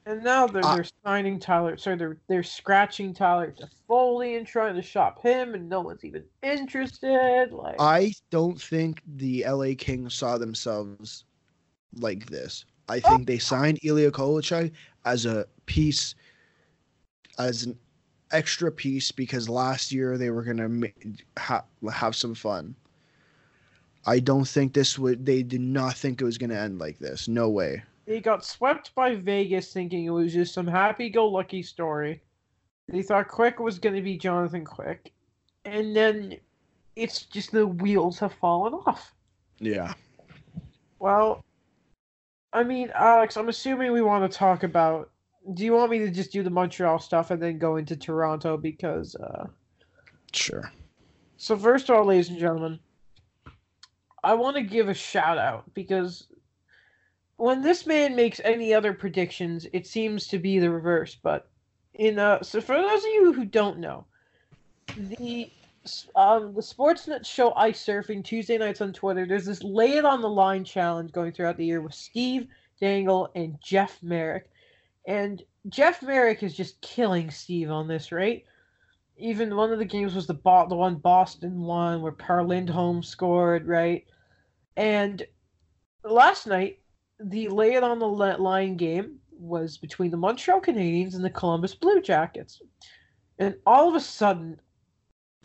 And now they're, Uh, they're signing Tyler. Sorry, they're they're scratching Tyler Toffoli and trying to shop him, and no one's even interested. Like, I don't think the LA Kings saw themselves like this. I think they signed Ilya Kovalchuk as a piece, as an extra piece because last year they were gonna ma- ha- have some fun. I don't think this would. They did not think it was gonna end like this. No way. they got swept by Vegas, thinking it was just some happy-go-lucky story. They thought Quick was going to be Jonathan Quick, and then it's just the wheels have fallen off. Yeah. Well, I mean, Alex, I'm assuming we want to talk about. Do you want me to just do the Montreal stuff and then go into Toronto? Because, uh, Sure. so first of all, ladies and gentlemen, I want to give a shout out because when this man makes any other predictions, it seems to be the reverse. But in uh, so for those of you who don't know, the um the Sportsnet show Ice Surfing Tuesday nights on Twitter. There's this lay it on the line challenge going throughout the year with Steve Dangle and Jeff Marek, and Jeff Marek is just killing Steve on this, right? Even one of the games was the bo- the one Boston won where Per Lindholm scored, right? And last night the lay it on the line game was between the Montreal Canadiens and the Columbus Blue Jackets. And all of a sudden,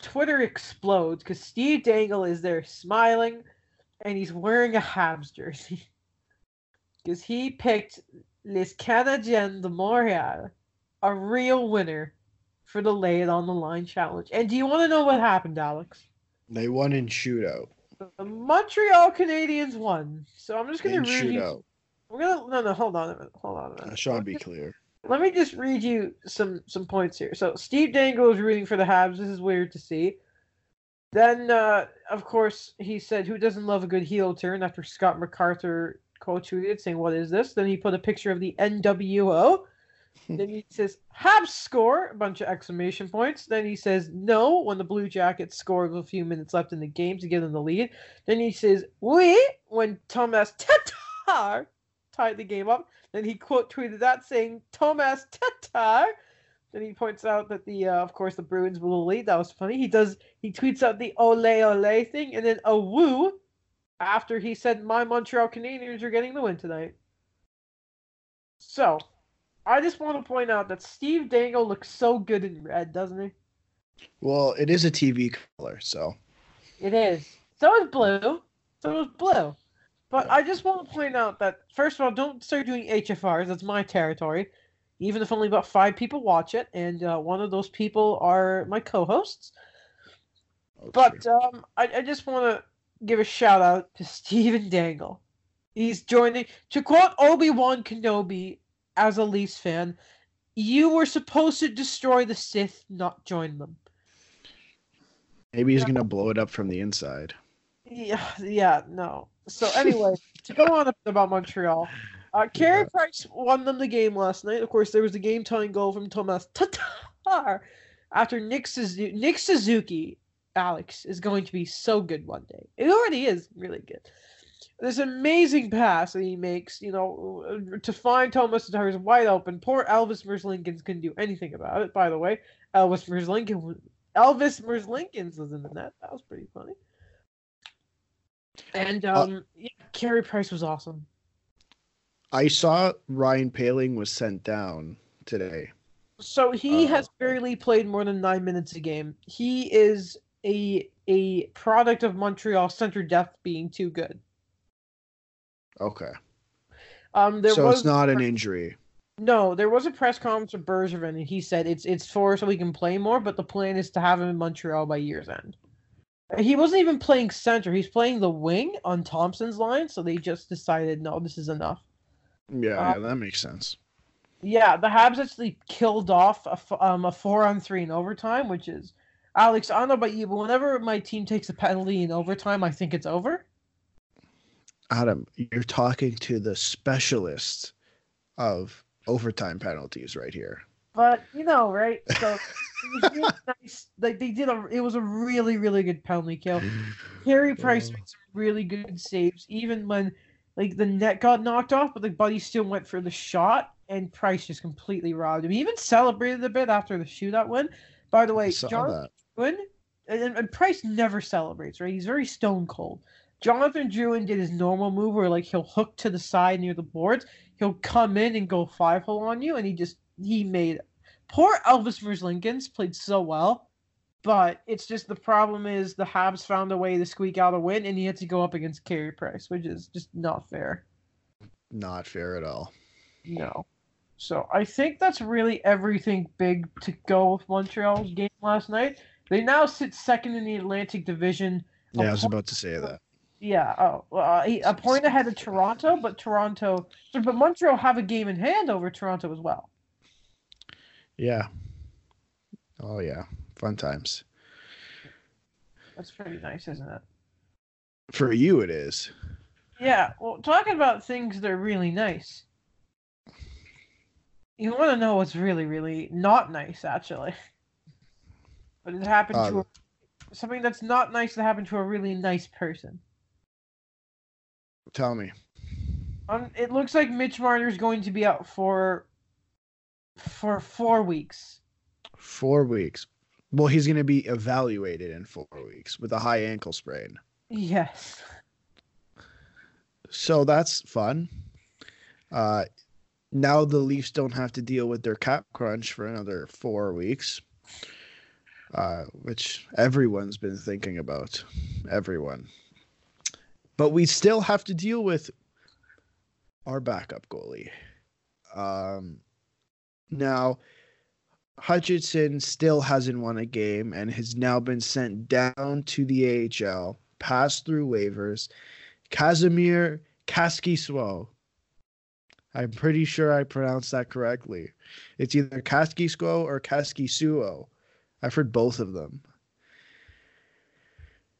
Twitter explodes because Steve Dangle is there smiling and he's wearing a Habs jersey. Because he picked Les Canadiens de Montréal, a real winner for the Lay It on the Line challenge. And do you want to know what happened, Alex? They won in shootout. The Montreal Canadiens won. So I'm just gonna In read you. shootout. We're gonna no no hold on a minute. Hold on a minute. Uh, Sean, be clear. Let me just read you some some points here. So Steve Dangle is rooting for the Habs. This is weird to see. Then, uh, of course, he said, "Who doesn't love a good heel turn?" After Scott MacArthur quote tweeted saying, "What is this?" Then he put a picture of the NWO. then he says, "Habs score!" A bunch of exclamation points. Then he says, "No!" When the Blue Jackets score with a few minutes left in the game to get in the lead. Then he says, "Oui!" When Tomas Tatar tied the game up. Then he quote tweeted that saying Tomas Tatar. Then he points out that the uh, of course the Bruins will lead. That was funny. He does he tweets out the ole ole thing and then a woo after he said my Montreal Canadiens are getting the win tonight. So I just want to point out that Steve Dangle looks so good in red, doesn't he? Well, it is a TV color, so It is. So is blue. So is blue. But I just want to point out that first of all, don't start doing HFRs. That's my territory. Even if only about five people watch it, and uh, one of those people are my co-hosts. oh, But um, I, I just want to give a shout out to Steven Dangle. He's joining. To quote Obi Wan Kenobi as a Leafs fan, you were supposed to destroy the Sith, not join them. maybe he's gonna blow it up from the inside. Yeah, yeah, no. So anyway, to go on about Montreal, uh, Carey Yeah. Price won them the game last night. Of course, there was a game-tying goal from Tomas Tatar after Nick Suzuki. Nick Suzuki, Alex, is going to be so good one day. It already is really good. This amazing pass that he makes, you know, uh, to find Tomas is wide open. Poor Elvis Merzlikins couldn't do anything about it. By the way, Elvis Merzlikins, Elvis Merzlikins was in the net. That was pretty funny. And Uh, um, yeah, Carey Price was awesome. I saw Ryan Poehling was sent down today. So he Uh, has barely played more than nine minutes a game. He is a a product of Montreal center depth being too good. Okay, Um, there so was it's not an injury. no, there was a press conference with Bergevin, and he said it's it's for so we can play more, but the plan is to have him in Montreal by year's end. He wasn't even playing center; he's playing the wing on Thompson's line. So they just decided, no, this is enough. Yeah, Uh, yeah, that makes sense. Yeah, the Habs actually killed off a, um, a four on three in overtime, which is Alex. I don't know about you, but whenever my team takes a penalty in overtime, I think it's over. Adam, you're talking to the specialist of overtime penalties right here. But you know, right? So it was really nice. Like they did a, it was a really, really good penalty kill. Carey Price made some really good saves, even when like the net got knocked off, but the buddy still went for the shot, and Price just completely robbed him. He even celebrated a bit after the shootout win. By the I way, saw John that. Drouin, and, and Price never celebrates, right? He's very stone cold. Jonathan Drouin did his normal move where like he'll hook to the side near the boards, he'll come in and go five hole on you, and he just he made poor Elvis Merzlikins played so well, but it's just the problem is the Habs found a way to squeak out a win, and he had to go up against Carey Price, which is just not fair. Not fair at all. No. So I think that's really everything big to go with Montreal's game last night. They now sit second in the Atlantic Division. Yeah, I was about to say that. Yeah, oh, well, uh, a point ahead of Toronto, but Toronto, but Montreal have a game in hand over Toronto as well. Yeah. Oh yeah, fun times. That's pretty nice, isn't it? For you, it is. Yeah. Well, talking about things that are really nice. You want to know what's really, really not nice, actually. But it happened to Uh, a, something that's not nice that happened to a really nice person. Tell me. Um, it looks like Mitch Marner's going to be out for for four weeks. Four weeks. Well, he's going to be evaluated in four weeks with a high ankle sprain. Yes. So that's fun. Uh, now the Leafs don't have to deal with their cap crunch for another four weeks, uh, which everyone's been thinking about. Everyone. But we still have to deal with our backup goalie. Um, now, Hutchinson still hasn't won a game and has now been sent down to the AHL, passed through waivers. Kasimir Kaskisuo. I'm pretty sure I pronounced that correctly. It's either Kaskisuo or Kaskisuo. I've heard both of them.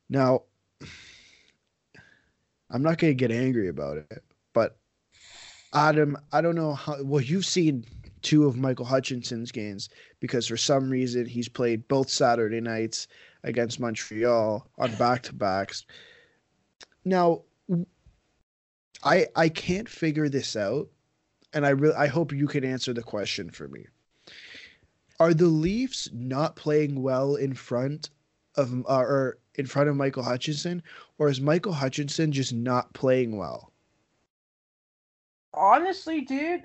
Now, I'm not going to get angry about it, but Adam, I don't know how. Well, you've seen two of Michael Hutchinson's games because for some reason he's played both Saturday nights against Montreal on back to backs. Now, I I can't figure this out, and I really I hope you can answer the question for me. Are the Leafs not playing well in front of uh, or in front of Michael Hutchinson, or is Michael Hutchinson just not playing well? Honestly, dude,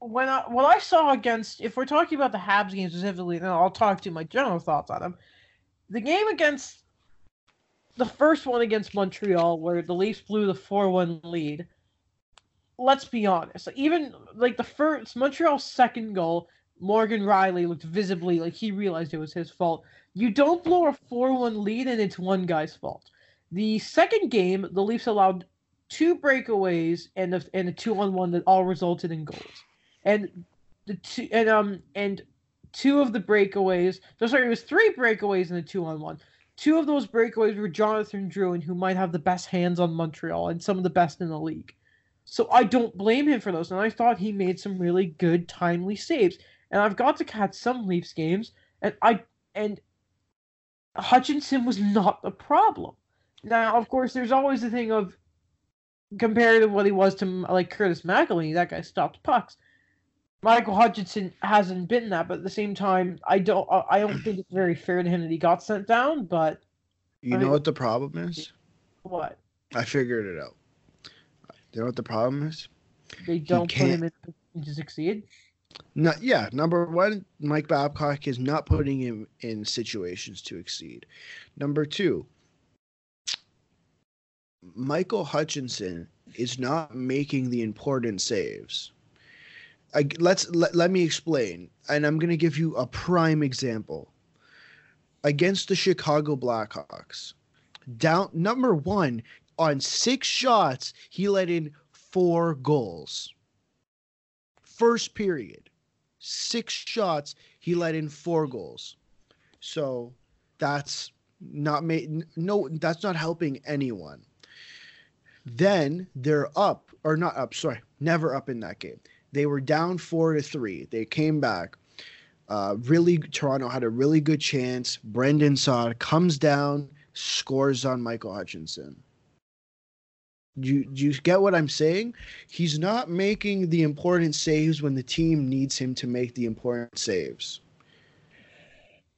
when I what I saw against, if we're talking about the Habs game specifically, then I'll talk to my general thoughts on them. The game against the first one against Montreal, where the Leafs blew the four-one lead. Let's be honest. Even like the first Montreal's second goal, Morgan Rielly looked visibly like he realized it was his fault. You don't blow a 4 1 lead and it's one guy's fault. The second game, the Leafs allowed two breakaways and a, and a two on one that all resulted in goals. And the two and um and two of the breakaways, no sorry, it was three breakaways and a two on one. Two of those breakaways were Jonathan Drouin, who might have the best hands on Montreal and some of the best in the league. So I don't blame him for those. And I thought he made some really good timely saves. And I've got to catch some Leafs games, and I and Hutchinson was not the problem. Now, of course, there's always the thing of compared to what he was to like Curtis McElhinney, that guy stopped pucks. Michael Hutchinson hasn't been that, but at the same time, I don't I don't think it's very fair to him that he got sent down. But you I know mean, what the problem is? What? I figured it out. You know what the problem is? They don't put him in to succeed. No, yeah. Number one, Mike Babcock is not putting him in situations to exceed. Number two, Michael Hutchinson is not making the important saves. I, let's let, let me explain, and I'm going to give you a prime example. Against the Chicago Blackhawks, down number one on six shots, he let in four goals. First period, six shots, he let in four goals. So that's not made no that's not helping anyone. Then they're up or not up, sorry, never up in that game. They were down 4 to 3. They came back. Uh, really Toronto had a really good chance. Brandon Saad comes down, scores on Michael Hutchinson. You do you get what I'm saying? He's not making the important saves when the team needs him to make the important saves.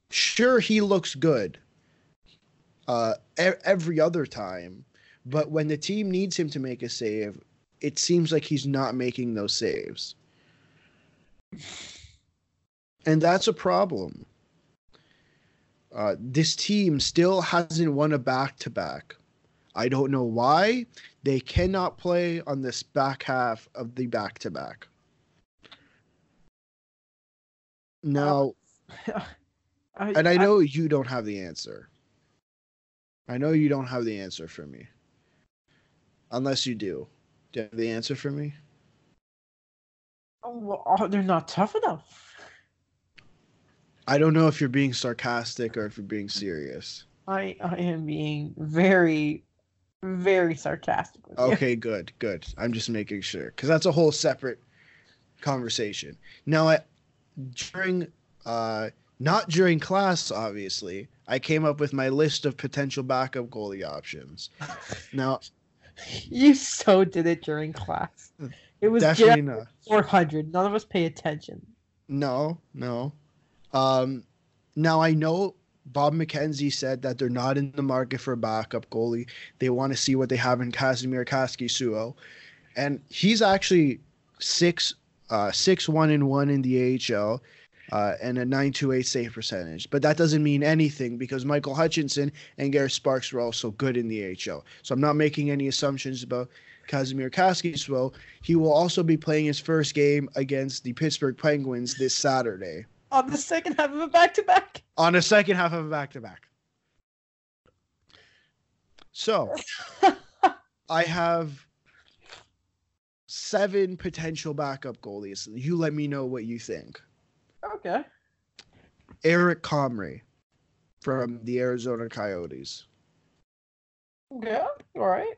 Sure, he looks good uh, every other time, but when the team needs him to make a save, it seems like he's not making those saves. And that's a problem. Uh, this team still hasn't won a back to back. I don't know why. They cannot play on this back half of the back to back. Now, I, and I know I, you don't have the answer. I know you don't have the answer for me. Unless you do. Do you have the answer for me? Oh, well, oh, they're not tough enough. I don't know if you're being sarcastic or if you're being serious. I I am being very very sarcastic. okay, good, good. I'm just making sure because that's a whole separate conversation. Now, I, during uh, not during class, obviously, I came up with my list of potential backup goalie options. Now, you so did it during class. It was definitely not 400. None of us pay attention. No, no. Um, now I know Bob McKenzie said that they're not in the market for a backup goalie. They want to see what they have in Kasimir Kaskisuo. And he's actually six uh six one and one in the AHL. Uh, and a 928 save percentage. But that doesn't mean anything because Michael Hutchinson and Garrett Sparks were also good in the AHL. So I'm not making any assumptions about Kasimir Kaskisuo. He will also be playing his first game against the Pittsburgh Penguins this Saturday On the second half of a back to back. on a second half of a back to back. So I have seven potential backup goalies. You let me know what you think. Okay. Eric Comrie from the Arizona Coyotes. Yeah, All right.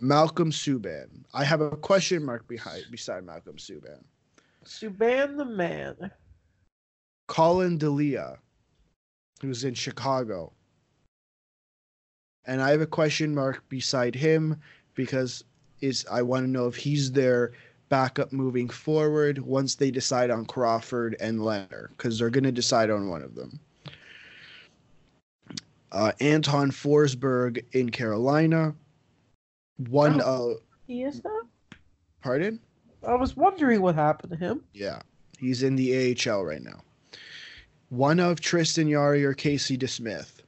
Malcolm Subban. I have a question mark behind beside Malcolm Subban. Subban the man. Collin Delia, who's in Chicago. And I have a question mark beside him because is I want to know if he's their backup moving forward once they decide on Crawford and Lehner because they're going to decide on one of them. Uh, Anton Forsberg in Carolina. One uh He is now. pardon? I was wondering what happened to him. Yeah, he's in the AHL right now. One of Tristan Jarry or Casey DeSmith,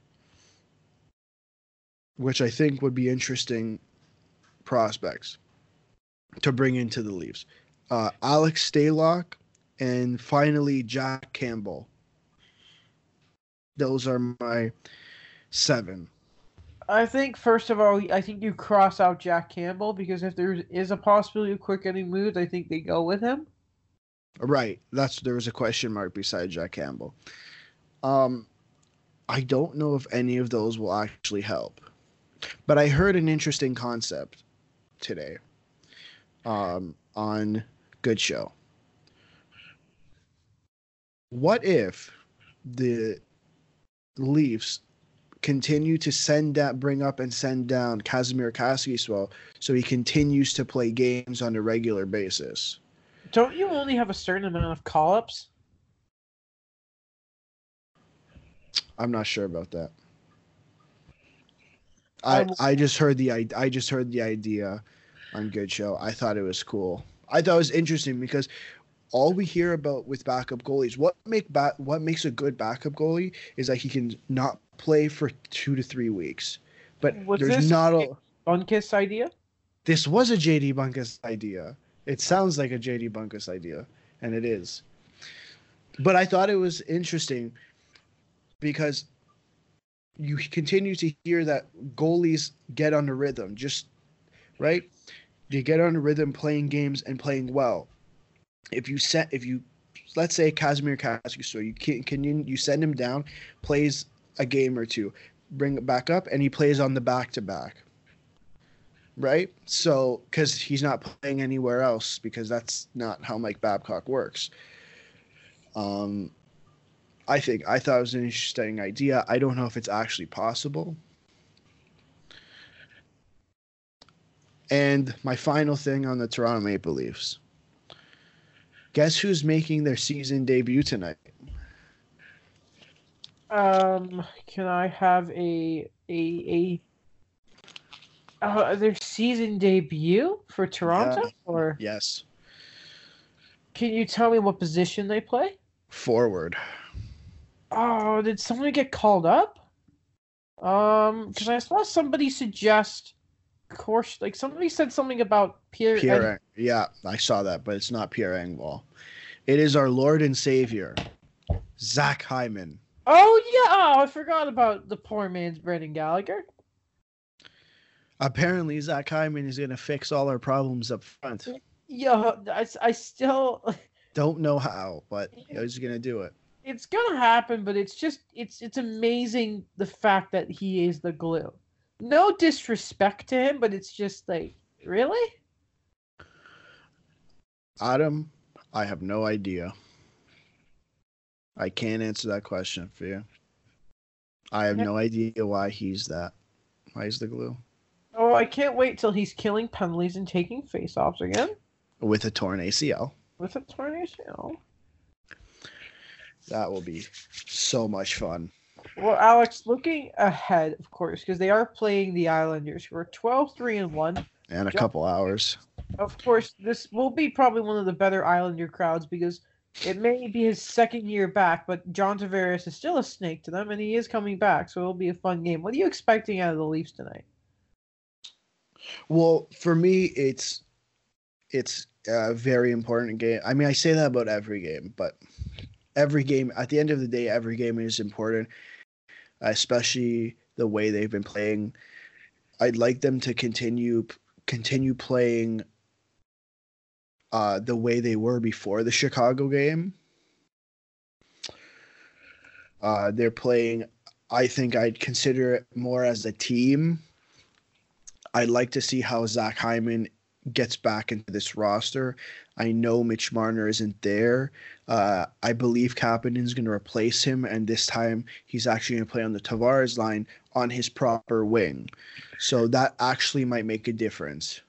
which I think would be interesting prospects to bring into the Leafs. Uh, Alex Stalock and finally Jack Campbell. Those are my seven. I think first of all, I think you cross out Jack Campbell because if there is a possibility of Quick getting moved, I think they go with him. Right. That's there was a question mark beside Jack Campbell. Um I don't know if any of those will actually help. But I heard an interesting concept today um on Good Show. What if the Leafs continue to send that bring up and send down Kasimir Kaskisuo so he continues to play games on a regular basis? Don't you only have a certain amount of call ups? I'm not sure about that. I I w- I just heard the i- I just heard the idea on Good Show. I thought it was cool. I thought it was interesting because all we hear about with backup goalies, what make ba- what makes a good backup goalie is that he can not play for two to three weeks. But Was there's not a. Bunkis idea? This was a JD Bunkis idea. It sounds like a JD Bunkis idea, and it is. But I thought it was interesting because you continue to hear that goalies get on the rhythm, just right. They get on the rhythm, playing games and playing well. If you set, if you, let's say Kasimir so you can, can you, you send him down, plays a game or two, bring it back up, and he plays on the back to back right? So, because he's not playing anywhere else, because that's not how Mike Babcock works. Um, I think I thought it was an interesting idea. I don't know if it's actually possible. And my final thing on the Toronto Maple Leafs. Guess who's making their season debut tonight? Um, can I have a a a uh, their season debut for Toronto? Or Yes, can you tell me what position they play? forward. Oh, did someone get called up? Um, because I saw somebody suggest course like somebody said something about Pierre. Pierre, yeah, I saw that, but it's not Pierre Engvall. It is our Lord and Savior, Zach Hyman. oh yeah, oh, I forgot about the poor man's Brendan Gallagher. Apparently, Zach Hyman is going to fix all our problems up front. Yeah, I, I still Don't know how, but he's going to do it. it's gonna happen, but it's just it's it's amazing the fact that he is the glue. No disrespect to him, but it's just like really. Adam, I have no idea. I can't answer that question for you. I have no idea why he's that. Why he's the glue Oh, I can't wait till he's killing penalties and taking face-offs again with a torn ACL. with a torn ACL. That will be so much fun. Well, Alex, looking ahead, of course, because they are playing the Islanders, who are 12 3 and 1. And a couple hours. of course, this will be probably one of the better Islander crowds because it may be his second year back, but John Tavares is still a snake to them, and he is coming back, so it'll be a fun game. What are you expecting out of the Leafs tonight? Well, for me, it's it's a very important game. I mean, I say that about every game, but every game at the end of the day, every game is important, especially the way they've been playing. I'd like them to continue continue playing uh, the way they were before the Chicago game. Uh, they're playing. I think I'd consider it more as a team. I'd like to see how Zach Hyman gets back into this roster. I know Mitch Marner isn't there. Uh, I believe Kapanen's going to replace him, and this time he's actually going to play on the Tavares line on his proper wing. So that actually might make a difference.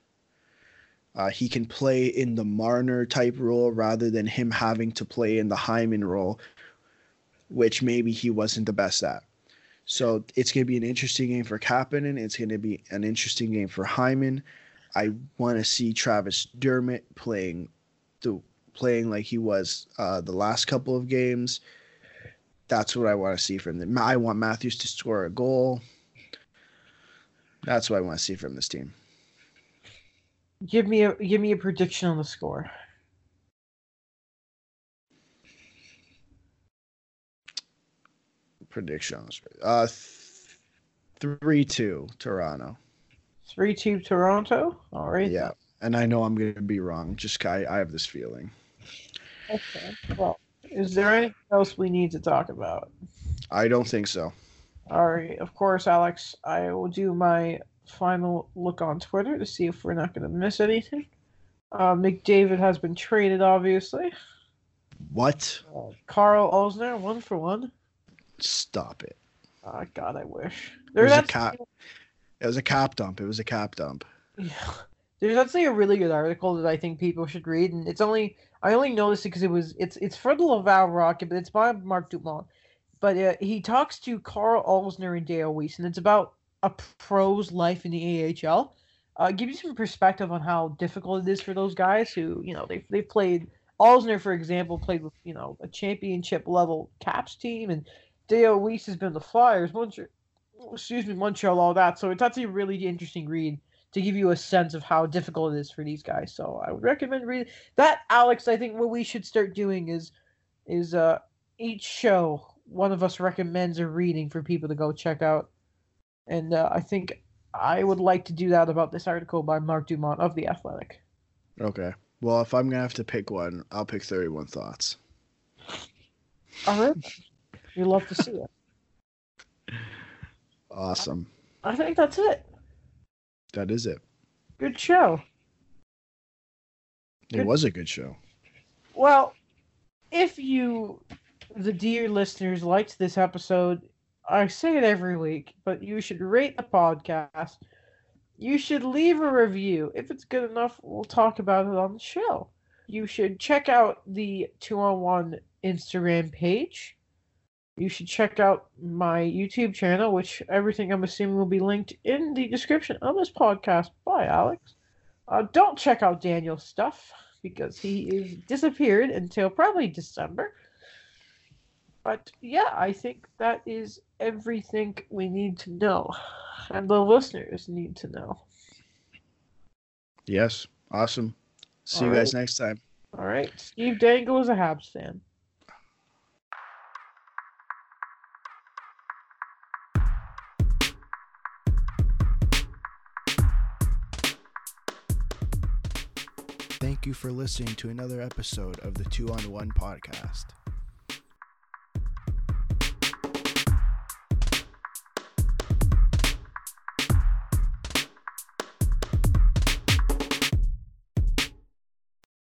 Uh, he can play in the Marner type role rather than him having to play in the Hyman role, which maybe he wasn't the best at. So it's going to be an interesting game for Kapanen. It's going to be an interesting game for Hyman. I want to see Travis Dermott playing the playing like he was uh, the last couple of games. That's what I want to see from them. I want Matthews to score a goal. That's what I want to see from this team. Give me a give me a prediction on the score. Predictions. Uh, three two Toronto. Three two Toronto. All right. Yeah, and I know I'm going to be wrong. Just I, I have this feeling. Okay. Well, is there anything else we need to talk about? I don't think so. All right. Of course, Alex. I will do my final look on Twitter to see if we're not going to miss anything. Uh, McDavid has been traded, obviously. What? Uh, Carl Alzner, one for one. Stop it. Oh, God, I wish. There's a cap. It was a cap dump. It was a cap dump. Yeah. There's actually a really good article that I think people should read, and it's only I only noticed it because it was it's it's for the Laval Rocket, but it's by Mark Dumont. But uh, he talks to Carl Alzner and Dale Weise, and it's about a pro's life in the AHL. Uh, give you some perspective on how difficult it is for those guys who you know they've they've played. Alzner, for example, played with you know a championship level Caps team, and Dale Weise has been the Flyers. Montreal, excuse me, Montreal, all that. So it's actually a really interesting read to give you a sense of how difficult it is for these guys. So I would recommend reading that. Alex, I think what we should start doing is is uh each show one of us recommends a reading for people to go check out, and uh, I think I would like to do that about this article by Mark Dumont of the Athletic. Okay. Well, if I'm gonna have to pick one, I'll pick Thirty One Thoughts. All right. We love to see it. Awesome. I think that's it. That is it. Good show. It Good. was a good show. Well, if you, the dear listeners, liked this episode, I say it every week, but you should rate the podcast. You should leave a review. If it's good enough, we'll talk about it on the show. You should check out the two on one Instagram page. You should check out my YouTube channel, which everything I'm assuming will be linked in the description of this podcast by Alex. Uh, don't check out Daniel's stuff because he is disappeared until probably December. But yeah, I think that is everything we need to know, and the listeners need to know. Yes. Awesome. See All you guys right. next time. All right, Steve Dangle is a Habs fan. You for listening to another episode of the Two on One podcast.